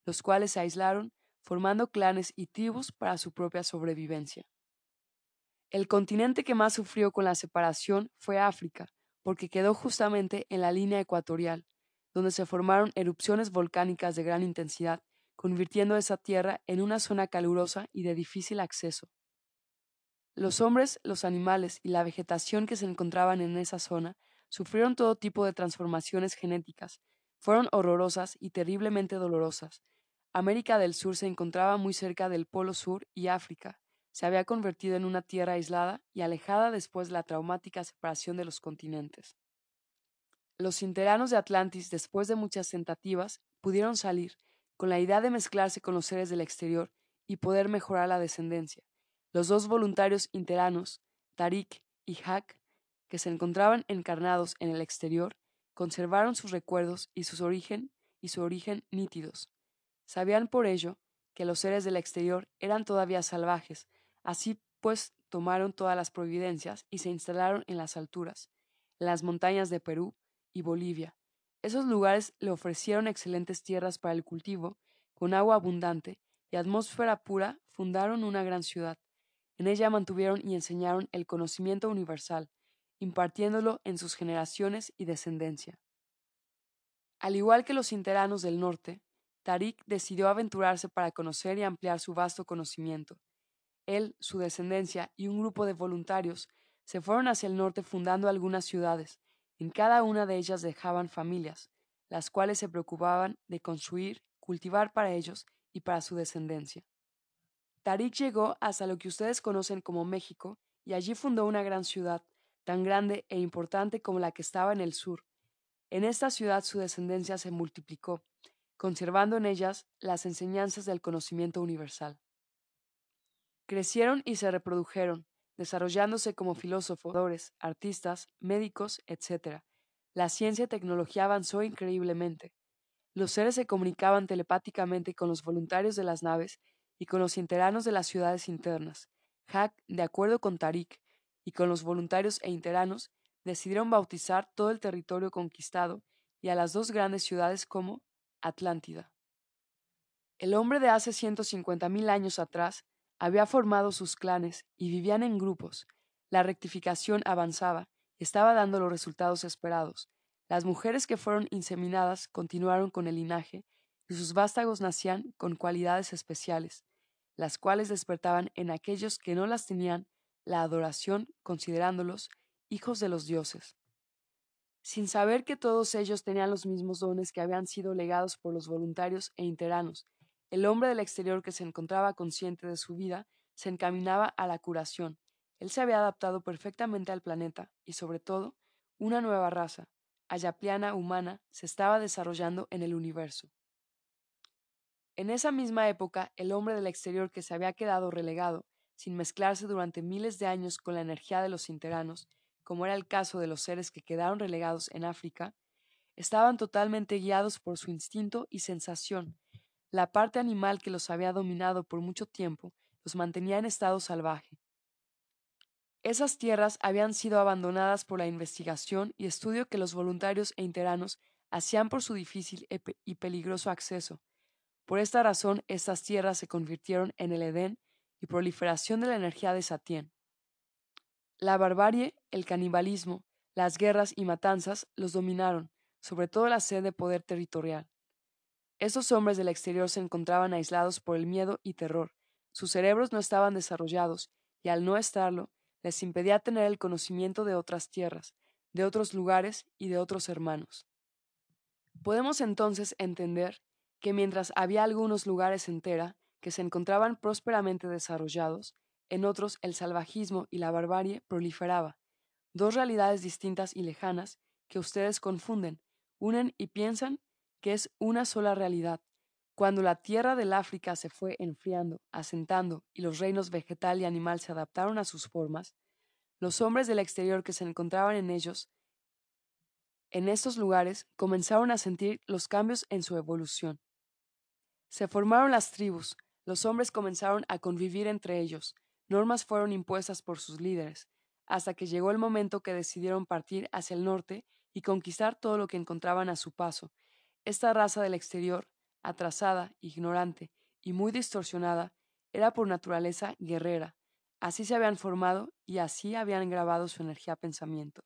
los cuales se aislaron, formando clanes y tribus para su propia sobrevivencia. El continente que más sufrió con la separación fue África, porque quedó justamente en la línea ecuatorial, donde se formaron erupciones volcánicas de gran intensidad, convirtiendo esa tierra en una zona calurosa y de difícil acceso. Los hombres, los animales y la vegetación que se encontraban en esa zona Sufrieron todo tipo de transformaciones genéticas. Fueron horrorosas y terriblemente dolorosas. América del Sur se encontraba muy cerca del Polo Sur y África. Se había convertido en una tierra aislada y alejada después de la traumática separación de los continentes. Los interanos de Atlantis, después de muchas tentativas, pudieron salir, con la idea de mezclarse con los seres del exterior y poder mejorar la descendencia. Los dos voluntarios interanos, Tarik y Hak, que se encontraban encarnados en el exterior, conservaron sus recuerdos y su origen y su origen nítidos. Sabían por ello que los seres del exterior eran todavía salvajes, así pues tomaron todas las providencias y se instalaron en las alturas, en las montañas de Perú y Bolivia. Esos lugares le ofrecieron excelentes tierras para el cultivo, con agua abundante y atmósfera pura, fundaron una gran ciudad. En ella mantuvieron y enseñaron el conocimiento universal, impartiéndolo en sus generaciones y descendencia. Al igual que los interanos del norte, Tarik decidió aventurarse para conocer y ampliar su vasto conocimiento. Él, su descendencia y un grupo de voluntarios se fueron hacia el norte fundando algunas ciudades. En cada una de ellas dejaban familias, las cuales se preocupaban de construir, cultivar para ellos y para su descendencia. Tarik llegó hasta lo que ustedes conocen como México y allí fundó una gran ciudad, tan grande e importante como la que estaba en el sur. En esta ciudad su descendencia se multiplicó, conservando en ellas las enseñanzas del conocimiento universal. Crecieron y se reprodujeron, desarrollándose como filósofos, artistas, médicos, etc. La ciencia y tecnología avanzó increíblemente. Los seres se comunicaban telepáticamente con los voluntarios de las naves y con los interanos de las ciudades internas. Hack, de acuerdo con Tarik, y con los voluntarios e interanos decidieron bautizar todo el territorio conquistado y a las dos grandes ciudades como Atlántida. El hombre de hace 150.000 años atrás había formado sus clanes y vivían en grupos. La rectificación avanzaba estaba dando los resultados esperados. Las mujeres que fueron inseminadas continuaron con el linaje y sus vástagos nacían con cualidades especiales, las cuales despertaban en aquellos que no las tenían la adoración considerándolos hijos de los dioses. Sin saber que todos ellos tenían los mismos dones que habían sido legados por los voluntarios e interanos, el hombre del exterior que se encontraba consciente de su vida se encaminaba a la curación. Él se había adaptado perfectamente al planeta y, sobre todo, una nueva raza, ayapliana humana, se estaba desarrollando en el universo. En esa misma época, el hombre del exterior que se había quedado relegado sin mezclarse durante miles de años con la energía de los interanos, como era el caso de los seres que quedaron relegados en África, estaban totalmente guiados por su instinto y sensación. La parte animal que los había dominado por mucho tiempo los mantenía en estado salvaje. Esas tierras habían sido abandonadas por la investigación y estudio que los voluntarios e interanos hacían por su difícil y peligroso acceso. Por esta razón, estas tierras se convirtieron en el Edén y proliferación de la energía de Satien. La barbarie, el canibalismo, las guerras y matanzas los dominaron, sobre todo la sed de poder territorial. Estos hombres del exterior se encontraban aislados por el miedo y terror. Sus cerebros no estaban desarrollados, y al no estarlo, les impedía tener el conocimiento de otras tierras, de otros lugares y de otros hermanos. Podemos entonces entender que mientras había algunos lugares en Tera que se encontraban prósperamente desarrollados, en otros el salvajismo y la barbarie proliferaba, dos realidades distintas y lejanas que ustedes confunden, unen y piensan que es una sola realidad. Cuando la tierra del África se fue enfriando, asentando, y los reinos vegetal y animal se adaptaron a sus formas, los hombres del exterior que se encontraban en ellos, en estos lugares, comenzaron a sentir los cambios en su evolución. Se formaron las tribus, los hombres comenzaron a convivir entre ellos, normas fueron impuestas por sus líderes, hasta que llegó el momento que decidieron partir hacia el norte y conquistar todo lo que encontraban a su paso. Esta raza del exterior, atrasada, ignorante y muy distorsionada, era por naturaleza guerrera. Así se habían formado y así habían grabado su energía pensamiento.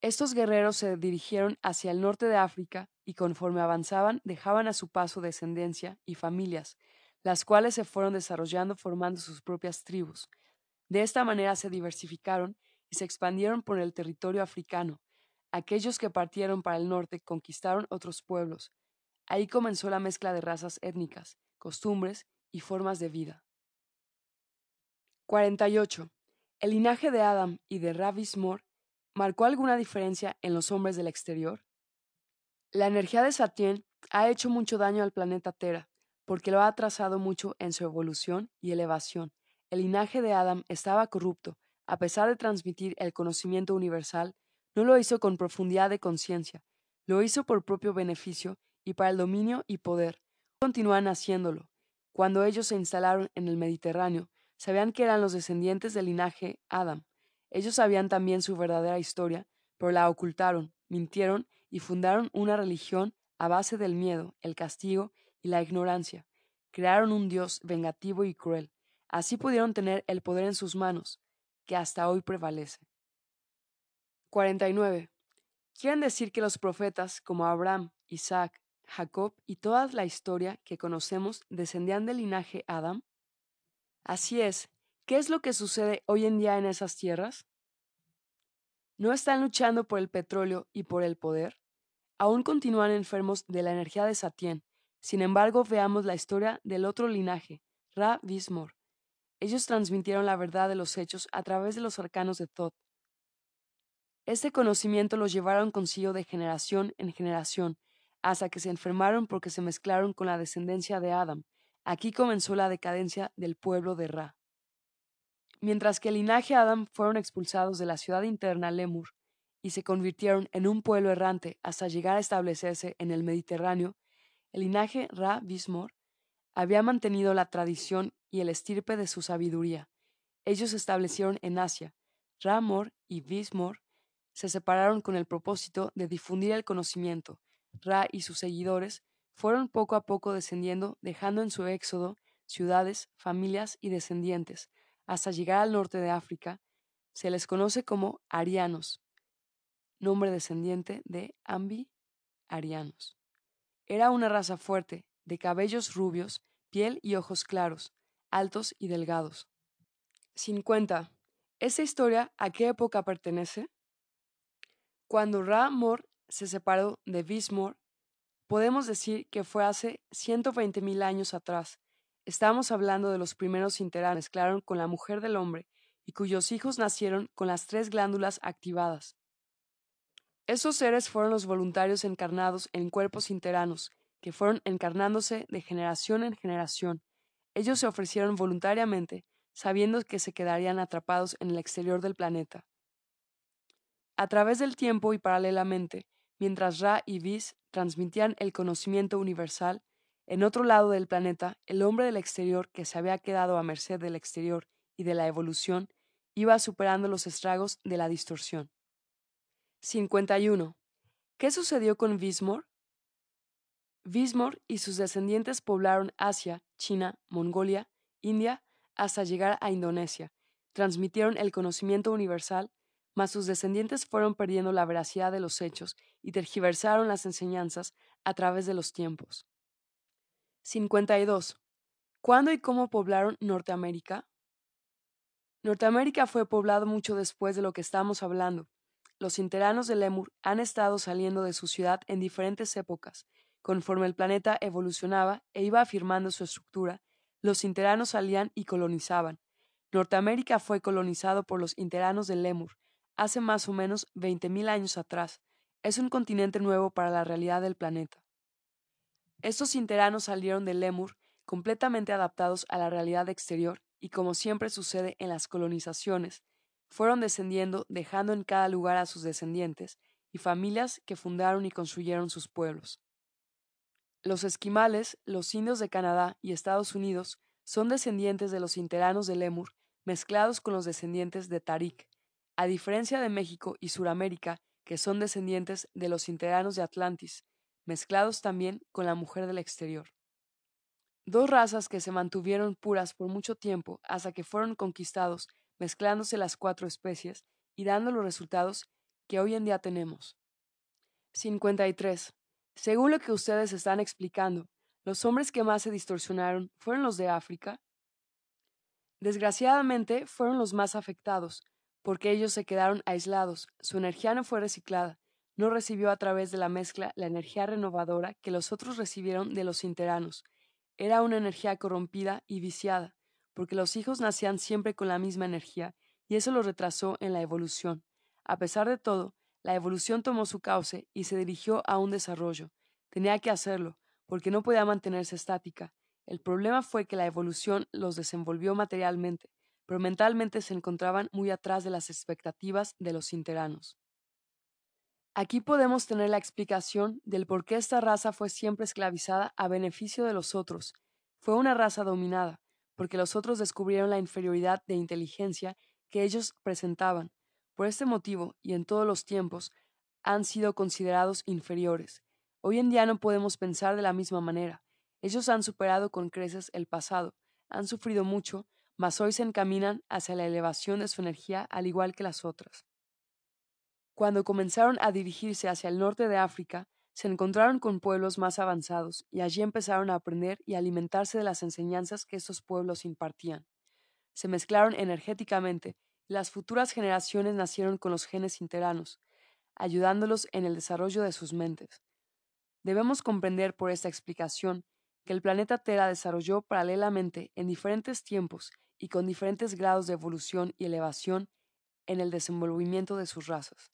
Estos guerreros se dirigieron hacia el norte de África y conforme avanzaban dejaban a su paso descendencia y familias, las cuales se fueron desarrollando formando sus propias tribus. De esta manera se diversificaron y se expandieron por el territorio africano. Aquellos que partieron para el norte conquistaron otros pueblos. Ahí comenzó la mezcla de razas étnicas, costumbres y formas de vida. 48. El linaje de Adam y de Ravismor ¿Marcó alguna diferencia en los hombres del exterior? La energía de Satien ha hecho mucho daño al planeta Tera, porque lo ha atrasado mucho en su evolución y elevación. El linaje de Adam estaba corrupto, a pesar de transmitir el conocimiento universal, no lo hizo con profundidad de conciencia, lo hizo por propio beneficio y para el dominio y poder. Continúan haciéndolo. Cuando ellos se instalaron en el Mediterráneo, sabían que eran los descendientes del linaje Adam, ellos sabían también su verdadera historia, pero la ocultaron, mintieron y fundaron una religión a base del miedo, el castigo y la ignorancia. Crearon un Dios vengativo y cruel. Así pudieron tener el poder en sus manos, que hasta hoy prevalece. 49. Quieren decir que los profetas como Abraham, Isaac, Jacob y toda la historia que conocemos descendían del linaje Adam? Así es, ¿Qué es lo que sucede hoy en día en esas tierras? ¿No están luchando por el petróleo y por el poder? Aún continúan enfermos de la energía de Satien. Sin embargo, veamos la historia del otro linaje, Ra Vismor. Ellos transmitieron la verdad de los hechos a través de los arcanos de Thoth. Este conocimiento los llevaron consigo de generación en generación, hasta que se enfermaron porque se mezclaron con la descendencia de Adam. Aquí comenzó la decadencia del pueblo de Ra. Mientras que el linaje Adam fueron expulsados de la ciudad interna Lemur y se convirtieron en un pueblo errante hasta llegar a establecerse en el Mediterráneo, el linaje Ra Bismor había mantenido la tradición y el estirpe de su sabiduría. Ellos se establecieron en Asia. Ra Mor y Bismor se separaron con el propósito de difundir el conocimiento. Ra y sus seguidores fueron poco a poco descendiendo, dejando en su éxodo ciudades, familias y descendientes, hasta llegar al norte de África, se les conoce como arianos, nombre descendiente de Ambi arianos. Era una raza fuerte, de cabellos rubios, piel y ojos claros, altos y delgados. 50. ¿Esa historia a qué época pertenece? Cuando Ra-Mor se separó de Vismor, podemos decir que fue hace 120.000 años atrás, Estamos hablando de los primeros interanos mezclaron con la mujer del hombre y cuyos hijos nacieron con las tres glándulas activadas. Esos seres fueron los voluntarios encarnados en cuerpos interanos, que fueron encarnándose de generación en generación. Ellos se ofrecieron voluntariamente, sabiendo que se quedarían atrapados en el exterior del planeta. A través del tiempo y paralelamente, mientras Ra y Vis transmitían el conocimiento universal, en otro lado del planeta, el hombre del exterior, que se había quedado a merced del exterior y de la evolución, iba superando los estragos de la distorsión. 51. ¿Qué sucedió con Vismor? Vismor y sus descendientes poblaron Asia, China, Mongolia, India, hasta llegar a Indonesia. Transmitieron el conocimiento universal, mas sus descendientes fueron perdiendo la veracidad de los hechos y tergiversaron las enseñanzas a través de los tiempos. 52. ¿Cuándo y cómo poblaron Norteamérica? Norteamérica fue poblado mucho después de lo que estamos hablando. Los interanos de Lemur han estado saliendo de su ciudad en diferentes épocas. Conforme el planeta evolucionaba e iba afirmando su estructura, los interanos salían y colonizaban. Norteamérica fue colonizado por los interanos de Lemur hace más o menos 20.000 años atrás. Es un continente nuevo para la realidad del planeta. Estos interanos salieron de Lemur completamente adaptados a la realidad exterior y como siempre sucede en las colonizaciones, fueron descendiendo dejando en cada lugar a sus descendientes y familias que fundaron y construyeron sus pueblos. Los esquimales, los indios de Canadá y Estados Unidos son descendientes de los interanos de Lemur mezclados con los descendientes de Tarik, a diferencia de México y Suramérica, que son descendientes de los interanos de Atlantis, mezclados también con la mujer del exterior. Dos razas que se mantuvieron puras por mucho tiempo hasta que fueron conquistados, mezclándose las cuatro especies y dando los resultados que hoy en día tenemos. 53. Según lo que ustedes están explicando, ¿los hombres que más se distorsionaron fueron los de África? Desgraciadamente fueron los más afectados, porque ellos se quedaron aislados, su energía no fue reciclada, no recibió a través de la mezcla la energía renovadora que los otros recibieron de los interanos, era una energía corrompida y viciada, porque los hijos nacían siempre con la misma energía, y eso los retrasó en la evolución. A pesar de todo, la evolución tomó su cauce y se dirigió a un desarrollo. Tenía que hacerlo, porque no podía mantenerse estática. El problema fue que la evolución los desenvolvió materialmente, pero mentalmente se encontraban muy atrás de las expectativas de los interanos. Aquí podemos tener la explicación del por qué esta raza fue siempre esclavizada a beneficio de los otros. Fue una raza dominada, porque los otros descubrieron la inferioridad de inteligencia que ellos presentaban. Por este motivo, y en todos los tiempos, han sido considerados inferiores. Hoy en día no podemos pensar de la misma manera. Ellos han superado con creces el pasado, han sufrido mucho, mas hoy se encaminan hacia la elevación de su energía al igual que las otras. Cuando comenzaron a dirigirse hacia el norte de África, se encontraron con pueblos más avanzados y allí empezaron a aprender y alimentarse de las enseñanzas que estos pueblos impartían. Se mezclaron energéticamente y las futuras generaciones nacieron con los genes interanos, ayudándolos en el desarrollo de sus mentes. Debemos comprender por esta explicación que el planeta Tera desarrolló paralelamente en diferentes tiempos y con diferentes grados de evolución y elevación en el desenvolvimiento de sus razas.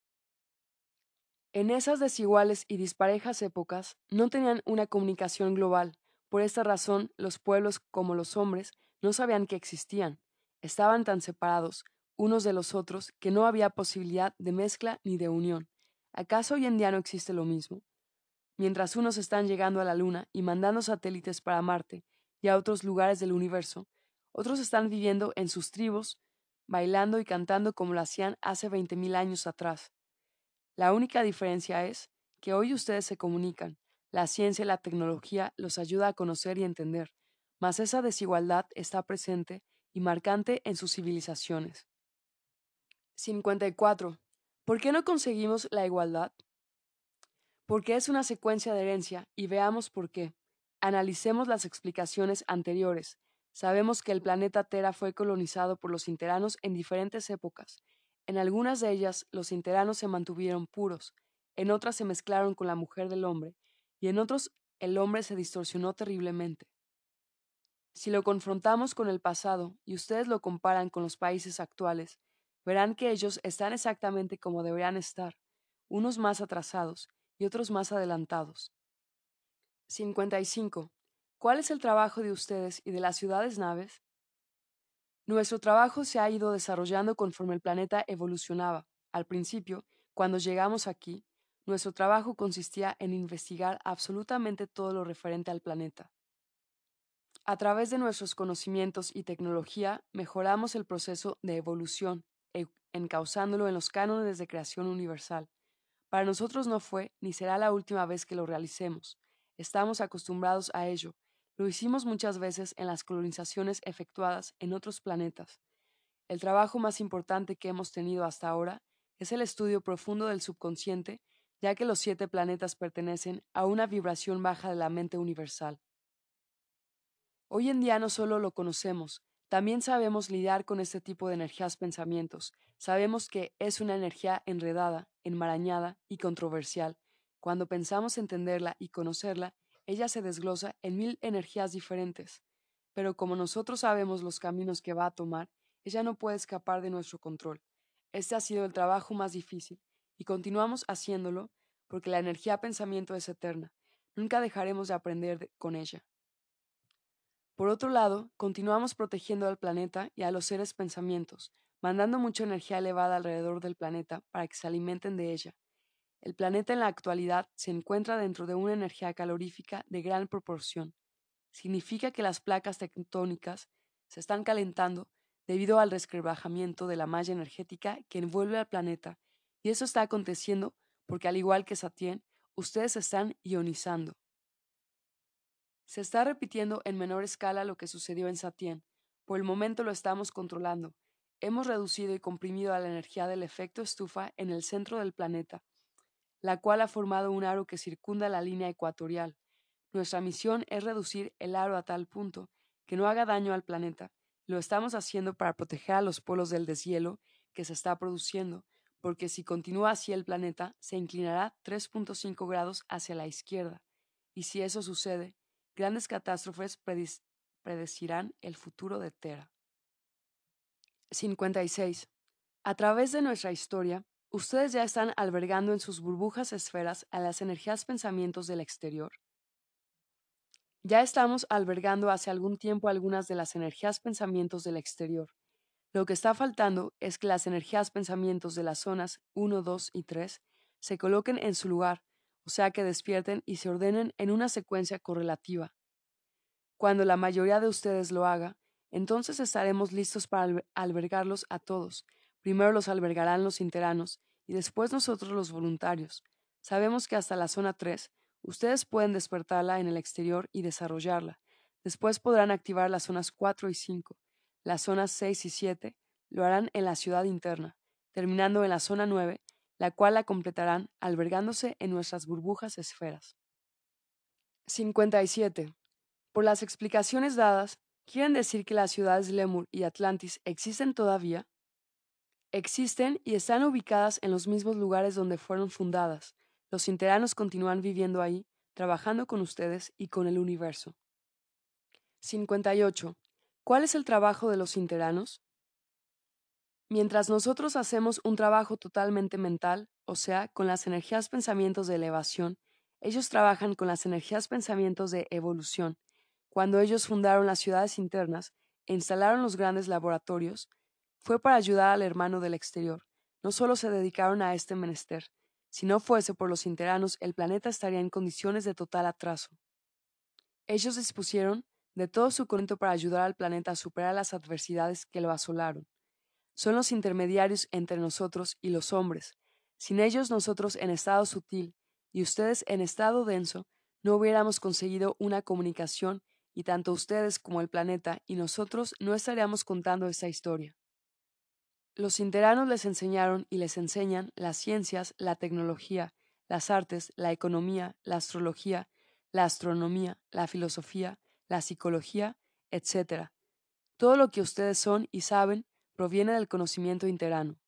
En esas desiguales y disparejas épocas no tenían una comunicación global. Por esta razón, los pueblos, como los hombres, no sabían que existían. Estaban tan separados unos de los otros que no había posibilidad de mezcla ni de unión. ¿Acaso hoy en día no existe lo mismo? Mientras unos están llegando a la Luna y mandando satélites para Marte y a otros lugares del universo, otros están viviendo en sus tribus, bailando y cantando como lo hacían hace veinte mil años atrás. La única diferencia es que hoy ustedes se comunican, la ciencia y la tecnología los ayuda a conocer y entender, mas esa desigualdad está presente y marcante en sus civilizaciones. 54. ¿Por qué no conseguimos la igualdad? Porque es una secuencia de herencia y veamos por qué. Analicemos las explicaciones anteriores. Sabemos que el planeta Tera fue colonizado por los interanos en diferentes épocas en algunas de ellas los interanos se mantuvieron puros, en otras se mezclaron con la mujer del hombre, y en otros el hombre se distorsionó terriblemente. Si lo confrontamos con el pasado y ustedes lo comparan con los países actuales, verán que ellos están exactamente como deberían estar, unos más atrasados y otros más adelantados. 55. ¿Cuál es el trabajo de ustedes y de las ciudades naves? Nuestro trabajo se ha ido desarrollando conforme el planeta evolucionaba. Al principio, cuando llegamos aquí, nuestro trabajo consistía en investigar absolutamente todo lo referente al planeta. A través de nuestros conocimientos y tecnología mejoramos el proceso de evolución e, encauzándolo en los cánones de creación universal. Para nosotros no fue ni será la última vez que lo realicemos. Estamos acostumbrados a ello. Lo hicimos muchas veces en las colonizaciones efectuadas en otros planetas. El trabajo más importante que hemos tenido hasta ahora es el estudio profundo del subconsciente, ya que los siete planetas pertenecen a una vibración baja de la mente universal. Hoy en día no solo lo conocemos, también sabemos lidiar con este tipo de energías pensamientos. Sabemos que es una energía enredada, enmarañada y controversial. Cuando pensamos entenderla y conocerla, ella se desglosa en mil energías diferentes. Pero como nosotros sabemos los caminos que va a tomar, ella no puede escapar de nuestro control. Este ha sido el trabajo más difícil, y continuamos haciéndolo porque la energía pensamiento es eterna. Nunca dejaremos de aprender con ella. Por otro lado, continuamos protegiendo al planeta y a los seres pensamientos, mandando mucha energía elevada alrededor del planeta para que se alimenten de ella. El planeta en la actualidad se encuentra dentro de una energía calorífica de gran proporción. Significa que las placas tectónicas se están calentando debido al resquebrajamiento de la malla energética que envuelve al planeta, y eso está aconteciendo porque al igual que Satien, ustedes están ionizando. Se está repitiendo en menor escala lo que sucedió en Satien. Por el momento lo estamos controlando. Hemos reducido y comprimido a la energía del efecto estufa en el centro del planeta, la cual ha formado un aro que circunda la línea ecuatorial. Nuestra misión es reducir el aro a tal punto que no haga daño al planeta. Lo estamos haciendo para proteger a los polos del deshielo que se está produciendo, porque si continúa así el planeta se inclinará 3.5 grados hacia la izquierda, y si eso sucede, Grandes catástrofes predecirán el futuro de Tera. 56. A través de nuestra historia, ustedes ya están albergando en sus burbujas esferas a las energías pensamientos del exterior. Ya estamos albergando hace algún tiempo algunas de las energías pensamientos del exterior. Lo que está faltando es que las energías pensamientos de las zonas 1, 2 y 3 se coloquen en su lugar o sea que despierten y se ordenen en una secuencia correlativa. Cuando la mayoría de ustedes lo haga, entonces estaremos listos para albergarlos a todos. Primero los albergarán los interanos y después nosotros los voluntarios. Sabemos que hasta la zona 3 ustedes pueden despertarla en el exterior y desarrollarla. Después podrán activar las zonas 4 y 5. Las zonas 6 y 7 lo harán en la ciudad interna, terminando en la zona 9 la cual la completarán albergándose en nuestras burbujas esferas. 57. Por las explicaciones dadas, ¿quieren decir que las ciudades Lemur y Atlantis existen todavía? Existen y están ubicadas en los mismos lugares donde fueron fundadas. Los interanos continúan viviendo ahí, trabajando con ustedes y con el universo. 58. ¿Cuál es el trabajo de los interanos? Mientras nosotros hacemos un trabajo totalmente mental, o sea, con las energías pensamientos de elevación, ellos trabajan con las energías pensamientos de evolución. Cuando ellos fundaron las ciudades internas e instalaron los grandes laboratorios, fue para ayudar al hermano del exterior. No solo se dedicaron a este menester. Si no fuese por los interanos, el planeta estaría en condiciones de total atraso. Ellos dispusieron de todo su conocimiento para ayudar al planeta a superar las adversidades que lo asolaron son los intermediarios entre nosotros y los hombres. Sin ellos nosotros en estado sutil y ustedes en estado denso, no hubiéramos conseguido una comunicación y tanto ustedes como el planeta y nosotros no estaríamos contando esta historia. Los interanos les enseñaron y les enseñan las ciencias, la tecnología, las artes, la economía, la astrología, la astronomía, la filosofía, la psicología, etc. Todo lo que ustedes son y saben proviene del conocimiento interano.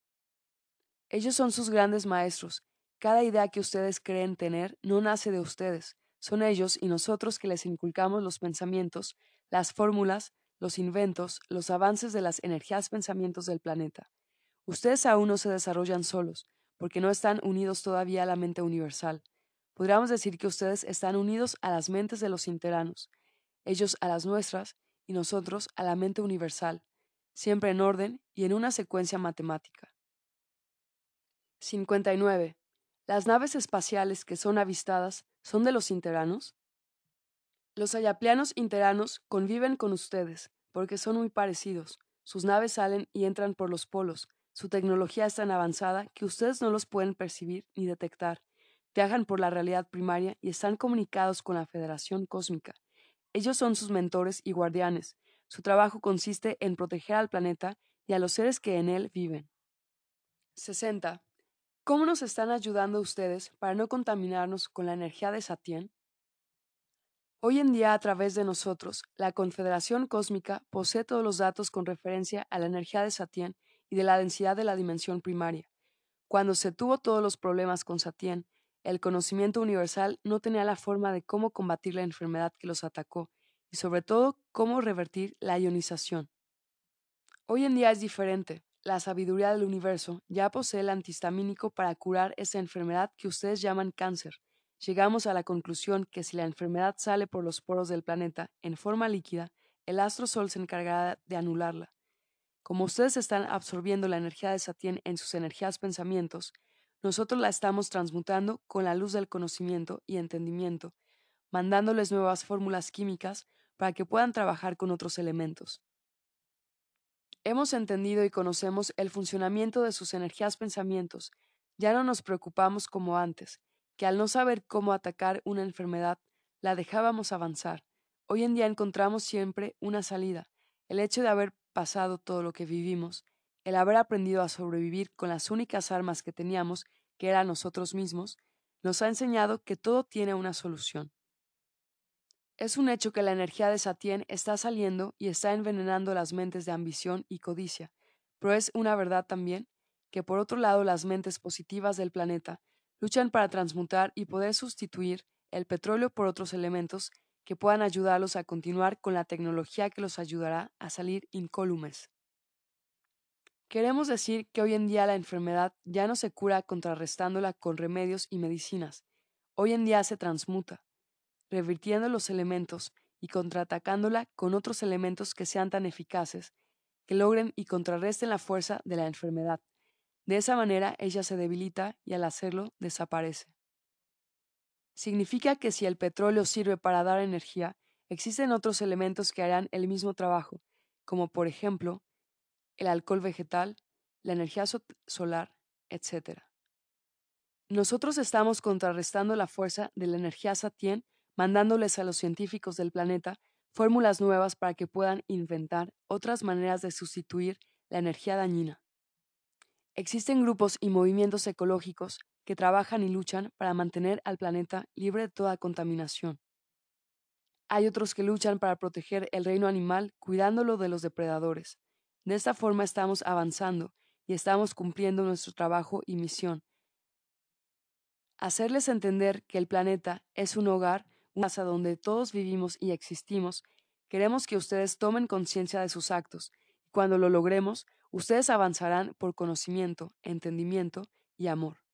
Ellos son sus grandes maestros. Cada idea que ustedes creen tener no nace de ustedes, son ellos y nosotros que les inculcamos los pensamientos, las fórmulas, los inventos, los avances de las energías pensamientos del planeta. Ustedes aún no se desarrollan solos, porque no están unidos todavía a la mente universal. Podríamos decir que ustedes están unidos a las mentes de los interanos, ellos a las nuestras y nosotros a la mente universal siempre en orden y en una secuencia matemática. 59. ¿Las naves espaciales que son avistadas son de los interanos? Los ayaplianos interanos conviven con ustedes porque son muy parecidos. Sus naves salen y entran por los polos. Su tecnología es tan avanzada que ustedes no los pueden percibir ni detectar. Viajan por la realidad primaria y están comunicados con la Federación Cósmica. Ellos son sus mentores y guardianes. Su trabajo consiste en proteger al planeta y a los seres que en él viven. 60. ¿Cómo nos están ayudando ustedes para no contaminarnos con la energía de Satien? Hoy en día, a través de nosotros, la Confederación Cósmica posee todos los datos con referencia a la energía de Satien y de la densidad de la dimensión primaria. Cuando se tuvo todos los problemas con Satien, el conocimiento universal no tenía la forma de cómo combatir la enfermedad que los atacó y sobre todo cómo revertir la ionización. Hoy en día es diferente. La sabiduría del universo ya posee el antihistamínico para curar esa enfermedad que ustedes llaman cáncer llegamos a la conclusión que si la enfermedad sale por los poros del planeta en forma líquida, el astro Sol se encargará de anularla. Como ustedes están absorbiendo la energía de Satien en sus energías pensamientos, nosotros la estamos transmutando con la luz del conocimiento y entendimiento, mandándoles nuevas fórmulas químicas para que puedan trabajar con otros elementos. Hemos entendido y conocemos el funcionamiento de sus energías pensamientos, ya no nos preocupamos como antes, que al no saber cómo atacar una enfermedad, la dejábamos avanzar. Hoy en día encontramos siempre una salida. El hecho de haber pasado todo lo que vivimos, el haber aprendido a sobrevivir con las únicas armas que teníamos, que eran nosotros mismos, nos ha enseñado que todo tiene una solución. Es un hecho que la energía de Satien está saliendo y está envenenando las mentes de ambición y codicia, pero es una verdad también que por otro lado las mentes positivas del planeta luchan para transmutar y poder sustituir el petróleo por otros elementos que puedan ayudarlos a continuar con la tecnología que los ayudará a salir incólumes. Queremos decir que hoy en día la enfermedad ya no se cura contrarrestándola con remedios y medicinas, hoy en día se transmuta, revirtiendo los elementos y contraatacándola con otros elementos que sean tan eficaces, que logren y contrarresten la fuerza de la enfermedad, de esa manera ella se debilita y al hacerlo desaparece. Significa que si el petróleo sirve para dar energía, existen otros elementos que harán el mismo trabajo, como por ejemplo el alcohol vegetal, la energía solar, etc. Nosotros estamos contrarrestando la fuerza de la energía Satien, mandándoles a los científicos del planeta fórmulas nuevas para que puedan inventar otras maneras de sustituir la energía dañina. Existen grupos y movimientos ecológicos que trabajan y luchan para mantener al planeta libre de toda contaminación. Hay otros que luchan para proteger el reino animal cuidándolo de los depredadores. De esta forma estamos avanzando y estamos cumpliendo nuestro trabajo y misión. Hacerles entender que el planeta es un hogar, una casa donde todos vivimos y existimos, queremos que ustedes tomen conciencia de sus actos y cuando lo logremos, Ustedes avanzarán por conocimiento, entendimiento y amor.